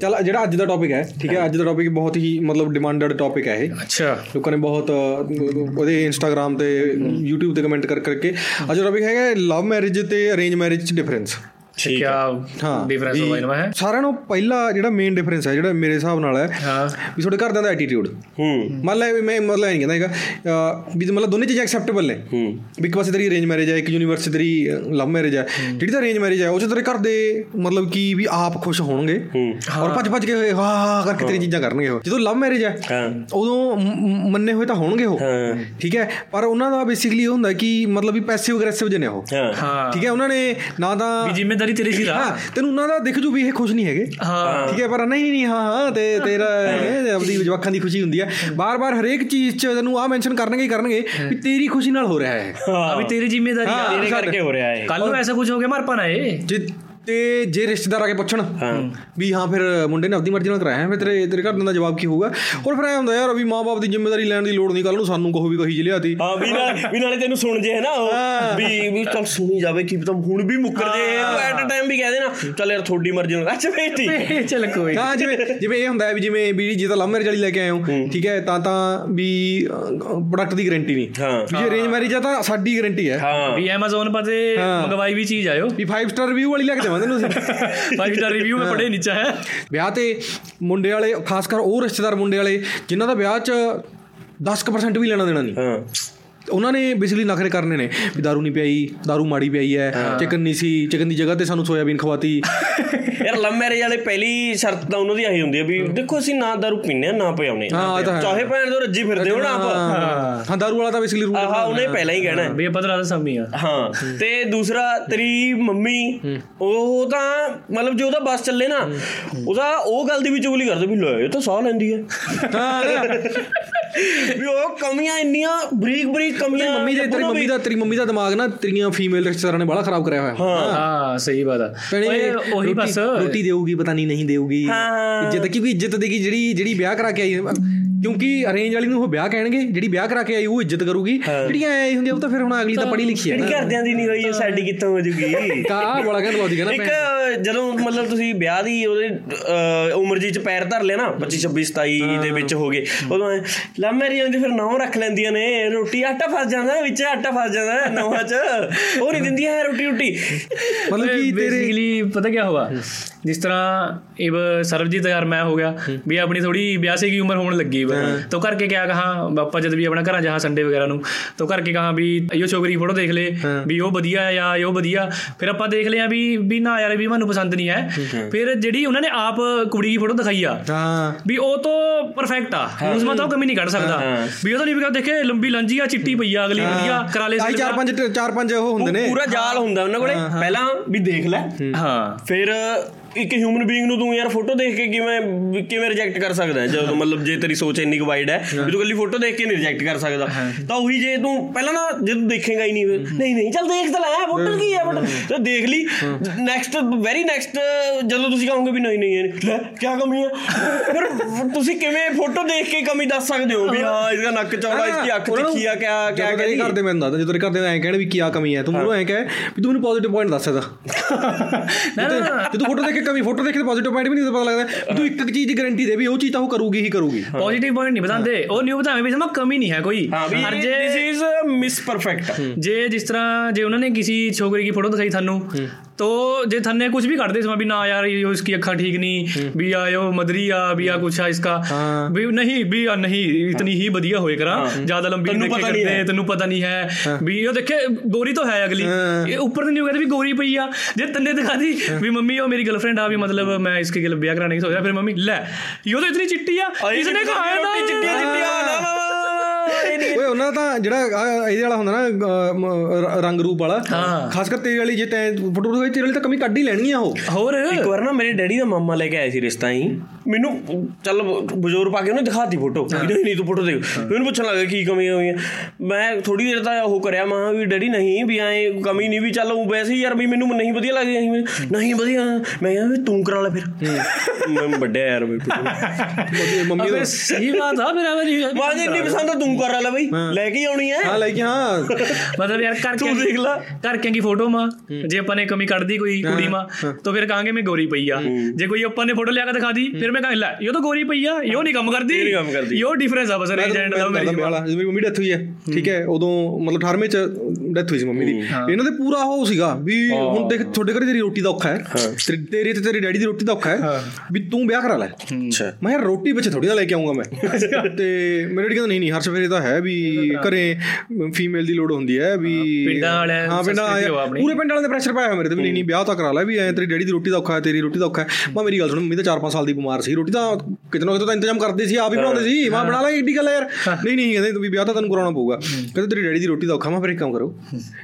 ਚਲ ਜਿਹੜਾ ਅੱਜ ਦਾ ਟੌਪਿਕ ਹੈ ਠੀਕ ਹੈ ਅੱਜ ਦਾ ਟੌਪਿਕ ਬਹੁਤ ਹੀ ਮਤਲਬ ਡਿਮਾਂਡਡ ਟੌਪਿਕ ਹੈ ਇਹ। ਅੱਛਾ। ਲੋਕਾਂ ਨੇ ਬਹੁਤ ਉਹਦੇ ਇੰਸਟਾਗ੍ਰam ਤੇ YouTube ਤੇ ਕਮੈਂਟ ਕਰ ਕਰਕੇ। ਅੱਜ ਦਾ ਟੌਪਿਕ ਹੈਗਾ ਲਵ ਮੈਰਿਜ ਤੇ ਅਰੇਂਜ ਮੈਰਿਜ ਚ ਡਿਫਰੈਂਸ ਠੀਕ ਆ ਹਾਂ। ਡਿਫਰੈਂਸ ਵੀ ਹੋਇਆ ਇਹਨਾਂ ਹੈ ਸਾਰਿਆਂ ਨੂੰ ਪਹਿਲਾ ਜਿਹੜਾ ਮੇਨ ਡਿਫਰੈਂਸ ਹੈ ਜਿਹੜਾ ਮੇਰੇ ਹਿਸਾਬ ਨਾਲ ਹੈ ਹਾਂ। ਵੀ ਤੁਹਾਡੇ ਘਰਦਿਆਂ ਦਾ ਐਟੀਟਿਊਡ ਹੂੰ। ਮੰਨ ਲੈ ਵੀ ਮੈਂ ਮਤਲਬ ਇਹ ਨਹੀਂ ਕਹਿੰਦਾ ਹੈਗਾ ਵੀ ਮਤਲਬ ਦੋਨੇ ਚੀਜ਼ਾਂ ਐਕਸੈਪਟੇਬਲ ਨੇ। ਹੂੰ। ਵੀ ਇੱਕ ਪਾਸੇ ਤੇਰੀ ਅਰੇਂਜ ਮੈਰਿਜ ਹੈ ਇੱਕ ਯੂਨੀਵਰਸਿਟੀ ਤੇਰੀ ਲਵ ਮੈਰਿਜ ਹੈ। ਜਿਹੜੀ ਤਾਂ ਅਰੇਂਜ ਮੈਰਿਜ ਹੈ ਉਹ ਚ ਤੇਰੇ ਘਰ ਦੇ ਮਤਲਬ ਕਿ ਵੀ ਆਪ ਖੁਸ਼ ਹੋਣਗੇ ਹੂੰ। ਔਰ ਭੱਜ ਭੱਜ ਕੇ ਵਾਹ ਵਾਹ ਕਰਕੇ ਤੇਰੀ ਚੀਜ਼ਾਂ ਕਰਨਗੇ ਉਹ। ਜਦੋਂ ਲਵ ਮੈਰਿਜ ਹੈ ਹਾਂ। ਉਦੋਂ ਮੰਨੇ ਹੋਏ ਤਾਂ ਹੋਣਗੇ ਉਹ। ਹਾਂ। ਠੀਕ ਹੈ? ਪਰ ਉਹਨਾਂ ਦਾ ਬੇਸਿਕਲੀ ਇਹ ਹੁੰਦਾ ਕਿ ਮਤਲਬ ਵੀ ਪੈਸਿਵ ਅਗਰੈਸਿਵ ਜਿਹੇ ਨੇ ਉਹ। ਠੀਕ ਹੈ? ਉਹਨਾਂ ਨੇ ਨਾ ਤਾਂ ਵੀ ਜ਼ਿੰਮੇਵਾਰੀ ਤੇਰੀ ਸੀ ਹਾਂ ਰਾ ਤੈਨੂੰ ਉਹਨਾਂ ਦਾ ਦਿਖ ਜੂ ਵੀ ਇਹ ਖੁਸ਼ ਨਹੀਂ ਹੈਗੇ। ਹਾਂ। ਠੀਕ ਹੈ ਪਰ ਨਹੀਂ ਨਹੀਂ ਹਾਂ ਹਾਂ ਤੇ ਤੇਰਾ ਇਹ ਆਪਦੀ ਜਵਾਖਾਂ ਦੀ ਖੁਸ਼ੀ ਹੁੰਦੀ ਹੈ। ਬਾਰ-ਬਾਰ ਹਰੇਕ ਚੀਜ਼ 'ਚ ਤੈਨੂੰ ਆਹ ਮੈਂਸ਼ਨ ਕਰਨਗੇ ਹੀ ਕਰਨਗੇ ਵੀ ਤੇਰੀ ਖੁਸ਼ੀ ਨਾਲ ਹੋ ਰਿਹਾ ਹੈ ਆ ਵੀ ਤੇਰੀ ਜ਼ਿੰਮੇਵਾਰੀ ਆ ਤੇਰੇ ਕਰਕੇ ਹੋ ਰਿਹਾ ਹੈ ਕੱਲ ਨੂੰ ਐਸਾ ਕੁਝ ਹੋ ਗਿਆ ਮਰ ਪਾਣਾ ਏ ਜੇ ਤੇ ਜੇ ਰਿਸ਼ਤੇਦਾਰ ਆ ਕੇ ਪੁੱਛਣ ਵੀ ਹਾਂ ਫਿਰ ਮੁੰਡੇ ਨੇ ਆਪਦੀ ਮਰਜ਼ੀ ਨਾਲ ਕਰਾਇਆ ਹੈ, ਫਿਰ ਤੇਰੇ ਤੇਰੇ ਘਰ ਦਾ ਜਵਾਬ ਕੀ ਹੋਊਗਾ? ਔਰ ਫਿਰ ਐ ਹੁੰਦਾ ਯਾਰ ਵੀ ਮਾਂ-ਬਾਪ ਦੀ ਜ਼ਿੰਮੇਵਾਰੀ ਲੈਣ ਦੀ ਲੋੜ ਨਹੀਂ ਕੱਲ ਨੂੰ ਸਾਨੂੰ ਕਹੋ ਵੀ ਕਹੀ ਲਿਆਤੀ। ਹਾਂ ਵੀ ਨਾਲ ਵੀ ਨਾਲੇ ਤੈਨੂੰ ਸੁਣ ਜੇ ਹੈ ਨਾ ਉਹ। ਵੀ ਵੀ ਚੱਲ ਸੁਣੀ ਜਾਵੇ ਕੀ ਪਤਾ ਹੁਣ ਵੀ ਮੁੱਕਰ ਜੇ। ਐਟ ਅ ਟਾਈਮ ਵੀ ਕਹਿ ਦੇਣਾ ਚੱਲ ਯਾਰ ਤੁਹਾਡੀ ਮਰਜ਼ੀ ਨਾਲ ਅੱਛਾ ਫੇਰ ਠੀਕ ਚੱਲ ਕੋਈ ਹਾਂ ਜਿਵੇਂ ਜਿਵੇਂ ਇਹ ਹੁੰਦਾ ਹੈ ਵੀ ਜਿਵੇਂ ਵੀ ਜੇ ਤਾਂ ਲਵ ਮੈਰਿਜ ਵਾਲੀ ਲੈ ਕੇ ਆਏ ਹੋ ਠੀਕ ਹੈ ਤਾਂ ਤਾਂ ਵੀ ਪ੍ਰੋਡਕਟ ਦੀ ਗਾਰੰਟੀ ਨਹੀਂ। ਹਾਂ। ਵੀ ਜੇ ਅਰੇਂਜ ਮੈਰਿਜ ਤਾਂ ਸਾਡੀ ਗਾਰੰਟੀ ਹੈ। ਵੀ Amazon ਪਰ ਤੇ। ਮੰਗਵਾਈ ਵੀ ਚੀਜ਼ ਆਇਓ ਵੀ 5 ਸਟਾਰ ਰਿਵਿਊ ਵਾਲੀ ਲੈ ਕੇ ਦੇਵਾਂ ਤੈਨੂੰ ਅਸੀਂ 5 ਸਟਾਰ ਰਿਵਿਊ ਮੈਂ ਪੜੇ ਨੀਚਾ ਹੈ। ਵਿਆਹ ਤੇ ਮੁੰਡੇ ਵਾਲੇ ਖਾਸ ਕਰ ਉਹ ਰਿਸ਼ਤੇਦਾਰ ਮੁੰਡੇ ਵਾਲੇ ਜਿਨ੍ਹਾਂ ਦਾ ਵਿਆਹ 'ਚ 10% ਵੀ ਲੈਣਾ ਦੇਣਾ ਨਹੀਂ। ਹਾਂ। ਉਹਨਾਂ ਨੇ ਬੇਸਿਕਲੀ ਨਖਰੇ ਕਰਨੇ ਨੇ ਵੀ ਦਾਰੂ ਨਹੀਂ ਪਿਆਈ ਦਾਰੂ ਮਾੜੀ ਪਿਆਈ ਹੈ ਚਿਕਨ ਨਹੀਂ ਸੀ ਚਿਕਨ ਦੀ ਜਗ੍ਹਾ ਤੇ ਸਾਨੂੰ ਸੋਇਆਬੀਨ ਖਵਾਤੀ। ਯਾਰ ਲਵ ਮੈਰਿਜ ਵਾਲੇ ਪਹਿਲੀ ਸ਼ਰਤ ਤਾਂ ਉਹਨਾਂ ਦੀ ਆਹੀ ਹੁੰਦੀ ਹੈ ਵੀ ਦੇਖੋ ਅਸੀਂ ਨਾ ਦਾਰੂ ਪੀਂਦੇ ਆ ਨਾ ਪਿਆਉਨੇ ਹਾਂ, ਹੈ। ਚਾਹੇ ਭੈਣ ਤੋਂ ਰੱਜੀ ਫਿਰਦੇ ਹੋ ਨਾ ਆਪ। ਹਾਂ। ਹਾਂ ਦਾਰੂ ਵਾਲਾ ਤਾਂ ਬੇਸਿਕਲੀ ਰੂਲ ਆਹਾ ਉਹਨੇ ਪਹਿਲਾਂ ਹੀ ਕਹਿਣਾ ਹੈ। ਵੀ ਆਪਾਂ ਤਾਂ ਰਾਤ ਸਾਮੀ ਆ। ਹਾਂ ਤੇ ਦੂਸਰਾ ਤੇਰੀ ਮੰਮੀ ਉਹ ਤਾਂ ਮਤਲਬ ਜੋ ਉਹਦਾ ਬੱਸ ਚੱਲੇ ਨਾ ਉਹਦਾ ਉਹ ਗੱਲ ਦੀ ਵੀ ਚੁਗਲੀ ਕਰਦੇ ਵੀ ਲੈ ਇਹ ਤਾਂ ਸਾਹ ਲੈਂਦੀ ਹੈ। ਹਾਂ ਵੀ ਉਹ ਕਮੀਆਂ ਇੰਨੀਆਂ ਬਰੀਕ ਬਰੀਕ ਕਮੀਆਂ ਮੰਮੀ ਦੇ ਤੇਰੀ ਮੰਮੀ ਦਾ ਤੇਰੀ ਮੰਮੀ ਦਾ ਦਿਮਾਗ ਨਾ ਤੇਰੀਆਂ ਫੀਮੇਲ ਰਿਸ਼ਤੇਦਾਰਾਂ ਨੇ ਬੜਾ ਖਰਾਬ ਕਰਿਆ ਹੋਇਆ। ਹਾਂ। ਸਹੀ ਬਾਤ ਆ। ਉਹੀ ਬਸ। ਰੋਟੀ ਦੇਊਗੀ ਪਤਾ ਨਹੀਂ ਨਹੀਂ ਦੇਊਗੀ। ਇੱਜ਼ਤ ਕੀ ਵੀ ਇੱਜ਼ਤ ਦੇਗੀ ਜਿਹੜੀ ਜਿਹੜੀ ਵਿਆਹ ਕਰਾ ਕੇ ਆਈ ਕਿਉਂਕਿ ਅਰੇਂਜ ਵਾਲੀ ਨੂੰ ਉਹ ਵਿਆਹ ਕਹਿਣਗੇ ਜਿਹੜੀ ਵਿਆਹ ਕਰਾ ਕੇ ਆਈ ਉਹ ਇੱਜ਼ਤ ਕਰੂਗੀ। ਜਿਹੜੀਆਂ ਐ ਹੁੰਦੀਆਂ ਉਹ ਤਾਂ ਫਿਰ ਹੁਣ ਅਗਲੀ ਤਾਂ ਪੜ੍ਹੀ ਲਿਖੀ ਹੈ ਜਿਹੜੀ ਨਾ ਘਰਦਿਆਂ ਦੀ ਨਹੀਂ ਹੋਈ ਹੈ ਸਾਡੀ ਕਿੱਥੋਂ ਹੋ ਜੂਗੀ? ਕਾ ਬੜਾ ਕਹਿੰਦਾ ਲੋਦੀ ਕਹਿੰਦਾ ਇੱਕ ਜਦੋਂ ਮਤਲਬ ਤੁਸੀਂ ਵਿਆਹ ਦੀ ਉਹਦੇ ਉਮਰ ਜੀ ਚ ਪੈਰ ਧਰ ਲਿਆ ਨਾ 25 26 27 ਦੇ ਵਿੱਚ ਹੋ ਗਏ ਉਦੋਂ ਲਵ ਮੈਰਿਜ ਦੀ ਫਿਰ ਨੌ ਰੱਖ ਲੈਂਦੀਆਂ ਨੇ ਰੋਟੀ ਆਟਾ ਫਸ ਜਾਂਦਾ ਵਿੱਚ ਆਟਾ ਫਸ ਜਾਂਦਾ ਨੌਹਾਂ ਚ। ਉਹ ਨਹੀਂ ਦਿੰਦੀਆਂ ਹੈ ਰੋਟੀ ਰੋਟੀ। ਮਤਲਬ ਕਿ ਤੇਰੇ ਬੇਸਿਕਲੀ ਪਤਾ ਕੀ ਹੁਆ? ਜਿਸ ਤਰ੍ਹਾਂ ਇਹ ਸਰਬਜੀਤ ਯਾਰ ਮੈਂ ਹੋ ਗਿਆ ਵੀ ਆਪਣੀ ਥੋੜੀ ਬਿਆਸੇ ਦੀ ਉਮਰ ਹੋਣ ਲੱਗੀ। ਵਾ तो करके क्या कहा ਆਪਾਂ ਜਦ ਵੀ ਆਪਣਾ ਘਰਾਂ ਜਹਾਂ ਸੰਡੇ ਵਗੈਰਾ ਨੂੰ तो करके कहा ਵੀ ਇਹੋ ਛੋਕਰੀ ਫੋਟੋ ਦੇਖ ਲੈ ਵੀ ਉਹ ਵਧੀਆ ਹੈ ਜਾਂ ਇਹ ਵਧੀਆ ਫਿਰ ਆਪਾਂ ਦੇਖ ਲਿਆ ਵੀ ਵੀ ਨਾ ਯਾਰ ਵੀ ਮੈਨੂੰ ਪਸੰਦ ਨਹੀਂ ਹੈ ਫਿਰ ਜਿਹੜੀ ਉਹਨਾਂ ਨੇ ਆਪ ਕੁੜੀ ਦੀ ਫੋਟੋ ਦਿਖਾਈ ਆ ਹਾਂ ਵੀ ਉਹ ਤੋਂ ਪਰਫੈਕਟ ਆ ਉਸ ਮਾ ਤਾਂ ਕਮੀ ਨਹੀਂ ਕੱਢ ਸਕਦਾ ਵੀ ਉਹ ਤਾਂ ਨਹੀਂ ਵੀ ਦੇਖੇ ਲੰਬੀ ਲੰਜੀ ਆ ਚਿੱਟੀ ਪਈ ਆ ਅਗਲੀ ਵਧੀਆ ਕਰਾ ਲੈ ਆਈ ਚਾਰ ਪੰਜ ਚਾਰ ਪੰਜ ਉਹ ਹੁੰਦੇ ਨੇ ਪੂਰਾ ਜਾਲ ਹੁੰਦਾ ਉਹਨਾਂ ਕੋਲੇ ਪਹਿਲਾਂ ਵੀ ਦੇਖ ਲੈ ਹਾਂ ਫਿਰ ਇੱਕ ਹਿਊਮਨ ਬੀਇੰਗ ਨੂੰ ਤੂੰ ਯਾਰ ਫੋਟੋ ਦੇਖ ਕੇ ਕਿਵੇਂ ਕਿਵੇਂ ਰਿਜੈਕਟ ਕਰ ਸਕਦਾ ਹੈ? ਜਦੋਂ ਮਤਲਬ ਜੇ ਤੇਰੀ ਸੋਚ ਇੰਨੀ ਕੁ ਵਾਈਡ ਹੈ ਵੀ ਤੂੰ ਕੱਲੀ ਫੋਟੋ ਦੇਖ ਕੇ ਨਹੀਂ ਰਿਜੈਕਟ ਕਰ ਸਕਦਾ ਤਾਂ ਉਹੀ ਜੇ ਤੂੰ ਪਹਿਲਾਂ ਨਾ ਜੇ ਤੂੰ ਦੇਖੇਗਾ ਹੀ ਨਹੀਂ ਨਹੀਂ ਨਹੀਂ ਚੱਲ ਦੇਖ ਤਾਂ ਲੈ ਫੋਟੋ ਕੀ ਹੈ ਫੋਟੋ ਤੇ ਦੇਖ ਲਈ। ਨੈਕਸਟ ਵੈਰੀ ਨੈਕਸਟ ਜਦੋਂ ਤੁਸੀਂ ਕਹੋਗੇ ਵੀ ਨਹੀਂ ਨਹੀਂ ਲੈ ਕੀ ਕਮੀ ਹੈ? ਫਿਰ ਤੁਸੀਂ ਕਿਵੇਂ ਫੋਟੋ ਦੇਖ ਕੇ ਕਮੀ ਦੱਸ ਸਕਦੇ ਹੋ ਵੀ ਹਾਂ ਇਸਦਾ ਨੱਕ ਚੌੜਾ ਇਸਦੀ ਅੱਖ ਤਿੱਖੀ ਆ ਕਿਆ ਕਿਆ ਜਦੋਂ ਤੇਰੇ ਕਹਿੰਦੀ ਘਰ ਦੇ ਮੈਨੂੰ ਦੱਸਦਾ ਜਦੋਂ ਤੇਰੇ ਘਰ ਦੇ ਐਂ ਕਹਿਣ ਵੀ ਕੀ ਆ ਕਮੀ ਹੈ ਤੂੰ ਮੈਨੂੰ ਐਂ ਕਹੇ ਵੀ ਤੂੰ ਮੈਨੂੰ ਪੋਜ਼ਿਟਿਵ ਪੁਆਇੰਟ ਦੱਸ ਸਕਦਾ ਨਾ ਨਾ ਜੇ ਤੂੰ ਫੋਟੋ ਦੇਖ ਕੇ ਕਮੀ ਫੋਟੋ ਦੇਖ ਕੇ ਪੋਜ਼ਿਟਿਵ ਪੁਆਇੰਟ ਵੀ ਨਹੀਂ ਪਤਾ ਲੱਗਦਾ। ਵੀ ਤੂੰ ਇੱਕ ਇੱਕ ਚੀਜ਼ ਦੀ ਗਾਰੰਟੀ ਦੇ ਵੀ ਉਹ ਚੀਜ਼ ਤਾਂ ਉਹ ਕਰੂਗੀ ਹੀ ਕਰੂਗੀ। ਪੋਜ਼ਿਟਿਵ ਪੁਆਇੰਟ ਨਹੀਂ ਬਤਾਉਂਦੇ ਉਹ ਨਹੀਂ ਬਤਾਵੇਂ ਵੀ ਸਮਾਂ ਕਮੀ ਨਹੀਂ ਹੈ ਕੋਈ। ਹਾਂ ਵੀ ਹਰ ਦਿਸ ਜੇ ਇਜ਼ ਮਿਸ ਪਰਫੈਕਟ ਜੇ ਜਿਸ ਤਰ੍ਹਾਂ ਜੇ ਉਹਨਾਂ ਨੇ ਕਿਸੇ ਛੋਕਰੀ ਦੀ ਫੋਟੋ ਦਿਖਾਈ ਤੁਹਾਨੂੰ तो जे थन्ने कुछ भी कर दे इसमें भी ना यार ये इसकी अखा ठीक नहीं भी आ यो मदरी आ भी आ कुछ आ इसका हाँ। भी नहीं भी आ नहीं इतनी ही बढ़िया होए करा ज्यादा लंबी ਤੈਨੂੰ देखे ਪਤਾ ਨਹੀਂ करते ਹੈ। तेनू पता नहीं है भी यो देखे गोरी तो है अगली हाँ। ये ऊपर तो नहीं कहते भी गोरी पई आ जे तन्ने दिखा दी भी मम्मी यो मेरी गर्लफ्रेंड आ भी मतलब मैं इसके गिल ब्याह कराने की सोच रहा फिर मम्मी ले यो तो इतनी चिट्टी आ इसने कहा है ਰੋਟੀ ਚਿੱਟੀ ना ਚਿੱਟੀ ਆ ਨਾ ਇਹਨੇ ਓਏ ਉਹਨਾਂ ਤਾਂ ਜਿਹੜਾ ਇਹਦੇ ਵਾਲਾ ਹੁੰਦਾ ਨਾ ਰੰਗ ਰੂਪ ਵਾਲਾ। ਖਾਸ ਕਰ ਤੇਰੇ ਵਾਲੀ ਜੇ ਤੈਂ ਫੋਟੋ ਦੇ ਤੇਰੇ ਵਾਲੀ ਤਾਂ ਕਮੀ ਕੱਢ ਹੀ ਲੈਣੀ ਆ ਉਹ। ਹੋਰ? ਇੱਕ ਵਾਰ ਨਾ ਮੇਰੇ ਡੈਡੀ ਦਾ ਮਾਮਾ ਲੈ ਕੇ ਆਇਆ ਸੀ ਰਿਸ਼ਤਾ ਹੀ ਮੈਨੂੰ ਚੱਲ ਬਜ਼ੁਰਗ ਪਾ ਕੇ ਉਹਨੇ ਦਿਖਾਤੀ ਫੋਟੋ। ਨਹੀਂ ਨਹੀਂ ਤੂੰ ਫੋਟੋ ਦੇਖ। ਮੈਨੂੰ ਪੁੱਛਣ ਲੱਗਾ ਕੀ ਕਮੀ ਹੋਈ ਹੈ ਮੈਂ ਥੋੜੀ ਦੇਰ ਤਾਂ ਉਹ ਕਰਿਆ ਮਾਂ ਵੀ ਡੈਡੀ ਨਹੀਂ ਵੀ ਐ ਕਮੀ ਨਹੀਂ ਵੀ ਚੱਲ ਉਹ ਵੈਸੇ ਯਾਰ ਵੀ ਮੈਨੂੰ ਨਹੀਂ ਵਧੀਆ ਲੱਗਦੀ ਐ ਨਹੀਂ ਵਧੀਆ। ਮੈਂ ਕਿਹਾ ਵੀ ਤੂੰ ਕਰਾ ਲੈ ਫਿਰ। ਮੈਂ ਵੱਡਾ ਯਾਰ ਵੀ ਮੰਮੀ ਦਾ ਸਹੀ ਬਾਤ ਆ ਮੇਰਾ ਵੀ ਮਾਂ ਜੀ ਨਹੀਂ ਪਸੰਦ ਤੂੰ ਤੂੰ ਕਰ ਲੈ ਬਈ ਲੈ ਕੇ ਆਉਣੀ ਹੈ। ਹਾਂ ਲੈ ਕੇ ਹਾਂ। ਮਤਲਬ ਯਾਰ ਘਰ ਤੂੰ ਦੇਖ ਲਾ। ਘਰ ਕੀ ਫੋਟੋ ਮਾ? ਜੇ ਆਪਾਂ ਨੇ ਕਮੀ ਕੱਢਦੀ ਕੋਈ ਕੁੜੀ ਮਾ ਤਾਂ ਫਿਰ ਕਹਾਂਗੇ ਮੈਂ ਗੋਰੀ ਪਈ ਆ। ਜੇ ਕੋਈ ਆਪਾਂ ਨੇ ਫੋਟੋ ਲਿਆ ਕੇ ਦਿਖਾ ਦੀ ਫਿਰ ਮੈਂ ਕਹਾਂ ਲੈ ਇਹ ਤਾਂ ਗੋਰੀ ਪਈ ਆ ਇਹ ਨਹੀਂ ਕੰਮ ਕਰਦੀ। ਇਹ ਨਹੀਂ ਕੰਮ ਕਰਦੀ। ਇਹ ਡਿਫਰੈਂਸ ਆ ਬਸ ਮੈਂ ਰੇਂਜ ਐਂਡ ਲਵ ਮੇਰੀ ਜਦੋਂ ਮੇਰੀ ਮੰਮੀ ਡੈਥ ਹੋਈ ਹੈ ਠੀਕ ਹੈ ਉਦੋਂ ਮਤਲਬ 18ਵੇਂ ਚ ਡੈਥ ਹੋਈ ਸੀ ਮੰਮੀ ਦੀ। ਇਹਨਾਂ ਦੇ ਪੂਰਾ ਉਹ ਸੀਗਾ ਵੀ ਹੁਣ ਦੇਖ ਤੁਹਾਡੇ ਘਰੇ ਤੇਰੀ ਰੋਟੀ ਦਾ ਔਖਾ ਹੈ। ਤੇਰੀ ਤੇਰੀ ਤੇ ਤੇਰੀ ਡੈਡੀ ਦੀ ਰੋਟੀ ਦਾ ਔਖਾ ਹੈ। ਵੀ ਤੂੰ ਵਿਆਹ ਕਰਾ ਲੈ। ਅੱਛਾ। ਮੈਂ ਰੋਟੀ ਵਿੱਚ ਥੋੜੀ ਨਾ ਲੈ ਕੇ ਆਉਂਗਾ ਮੈਂ। ਤੇ ਮੇਰੇ ਕਹਿੰਦਾ ਨਹੀਂ ਨਹੀਂ ਹਰਸ਼ ਫਿਰ ਇਹ ਤਾਂ ਹੈ ਵੀ ਘਰੇ ਫੀਮੇਲ ਦੀ ਲੋੜ ਹੁੰਦੀ ਹੈ ਵੀ ਪਿੰਡਾਂ ਵਾਲਿਆਂ ਹਾਂ ਪਿੰਡਾਂ। ਪੂਰੇ ਪਿੰਡ ਵਾਲਿਆਂ ਦੇ ਪ੍ਰੈਸ਼ਰ ਪਾਇਆ ਮੇਰੇ ਤੇ ਵੀ ਨਹੀਂ ਨਹੀਂ ਵਿਆਹ ਤਾਂ ਕਰਾ ਲੈ ਵੀ ਐ ਤੇਰੀ ਡੈਡੀ ਦੀ ਰੋਟੀ ਦਾ ਔਖਾ ਹੈ ਤੇਰੀ ਰੋਟੀ ਦਾ ਔਖਾ ਹੈ। ਮੈਂ ਮੇਰੀ ਗੱਲ ਸੁਣ ਮੰਮੀ ਤਾਂ 4-5 ਸਾਲ ਦੀ ਬਿਮਾਰ ਸੀ। ਰੋਟੀ ਤਾਂ ਕਿਤੇ ਨਾ ਕਿਤੇ ਤਾਂ ਇੰਤਜ਼ਾਮ ਕਰਦੇ ਸੀ ਆਪ ਹੀ ਬਣਾਉਂਦੇ ਸੀ। ਮੈਂ ਬਣਾ ਲਾ ਏਡੀ ਗੱਲ ਹੈ ਯਾਰ। ਨਹੀਂ ਨਹੀਂ ਕਹਿੰਦੇ ਵੀ ਵਿਆਹ ਤਾਂ ਤੈਨੂੰ ਕਰਾਉਣਾ ਪਊਗਾ। ਕਹਿੰਦੇ ਤੇਰੀ ਡੈਡੀ ਦੀ ਰੋਟੀ ਦਾ ਔਖਾ। ਮੈਂ ਫਿਰ ਇੱਕ ਕੰਮ ਕਰੋ।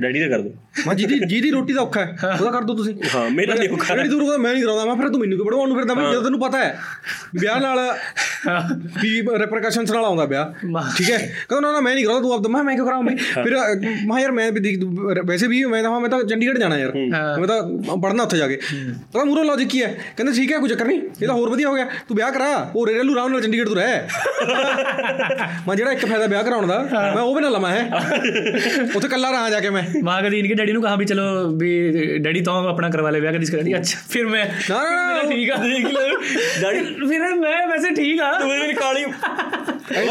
ਡੈਡੀ ਦਾ ਕਰ ਦੋ। ਮੈਂ ਜਿਹਦੀ ਜਿਹਦੀ ਰੋਟੀ ਦਾ ਔਖਾ ਹੈ ਉਹਦਾ ਕਰ ਦੋ ਤੁਸੀਂ। ਹਾਂ ਮੇਰਾ ਨਹੀਂ ਔਖਾ। ਡੈਡੀ ਦੂਰ ਮੈਂ ਨਹੀਂ ਕਰਾਉਂਦਾ। ਮੈਂ ਫਿਰ ਤੂੰ ਮੈਨੂੰ ਕਿ ਪੜਵਾਉਣ ਨੂੰ ਫਿਰਦਾ? ਮੈਂ ਜਦੋਂ ਤੈਨੂੰ ਪਤਾ ਹੈ ਵਿਆਹ ਨਾਲ ਵੀ ਰੈਪਰਕਸ਼ਨਸ ਨਾਲ ਆਉਂਦਾ ਵਿਆਹ। ਠੀਕ ਹੈ? ਕਹਿੰਦਾ ਨਾ ਨਾ ਮੈਂ ਨਹੀਂ ਕਰਾਉਂਦਾ ਤੂੰ ਆਪ ਮੈਂ ਮੈਂ ਕਿਉਂ ਕਰਾਉਂ ਬਈ ਫਿਰ ਅ, ਮੈਂ ਯਾਰ ਮੈਂ ਵੀ ਦੇਖ ਤੂੰ- ਵੈਸੇ ਵੀ ਮੈਂ ਤਾਂ ਮੈਂ ਤਾਂ ਚੰਡੀਗੜ੍ਹ ਜਾਣਾ ਯਾਰ। ਮੈਂ ਤਾਂ ਪੜਨਾ ਉੱਥੇ ਜਾ ਕੇ। ਤਾਂ ਮੂਰੋ ਲੌਜੀਕ ਕੀ ਹੈ? ਕਹਿੰਦਾ ਠੀਕ ਹੈ ਕੋਈ ਚੱਕਰ ਨਹੀਂ। ਇਹ ਤਾਂ ਹੋਰ ਵਧੀਆ ਹੋ ਗਿਆ। ਤੂੰ ਵਿਆਹ ਕਰਾ। ਉਹ ਰੇਲੂ ਰਾਮ ਨਾਲ ਚੰਡੀਗੜ੍ਹ ਤੋਂ ਰਹਿ। ਮੈਂ ਜਿਹੜਾ ਇੱਕ ਫਾਇਦਾ ਵਿਆਹ ਕਰਾਉਣ ਦਾ ਮੈਂ ਉਹ ਵੀ ਨਾ ਲਵਾਂ ਹੈ। ਉੱਥੇ ਕੱਲਾ ਰਹਾ ਜਾ ਕੇ ਮੈਂ। ਮਾਂ ਕਦੀ ਇਨਕੇ ਡੈਡੀ ਨੂੰ ਕਹਾ ਵੀ ਚਲੋ ਵੀ ਡੈਡੀ ਤੋਂ ਆਪਣਾ ਕਰਵਾ ਲੈ ਵਿਆਹ ਕਦੀ ਇਸ ਡੈਡੀ ਅੱਛਾ ਫਿਰ ਮੈਂ ਨਾ, ਨਾ, ਠੀਕ ਆ ਦੇਖ ਲੈ ਡੈਡੀ ਫਿਰ ਮੈਂ ਵੈਸੇ ਠੀਕ ਆ। ਤੂੰ ਮੇਰੀ ਕਾਲੀ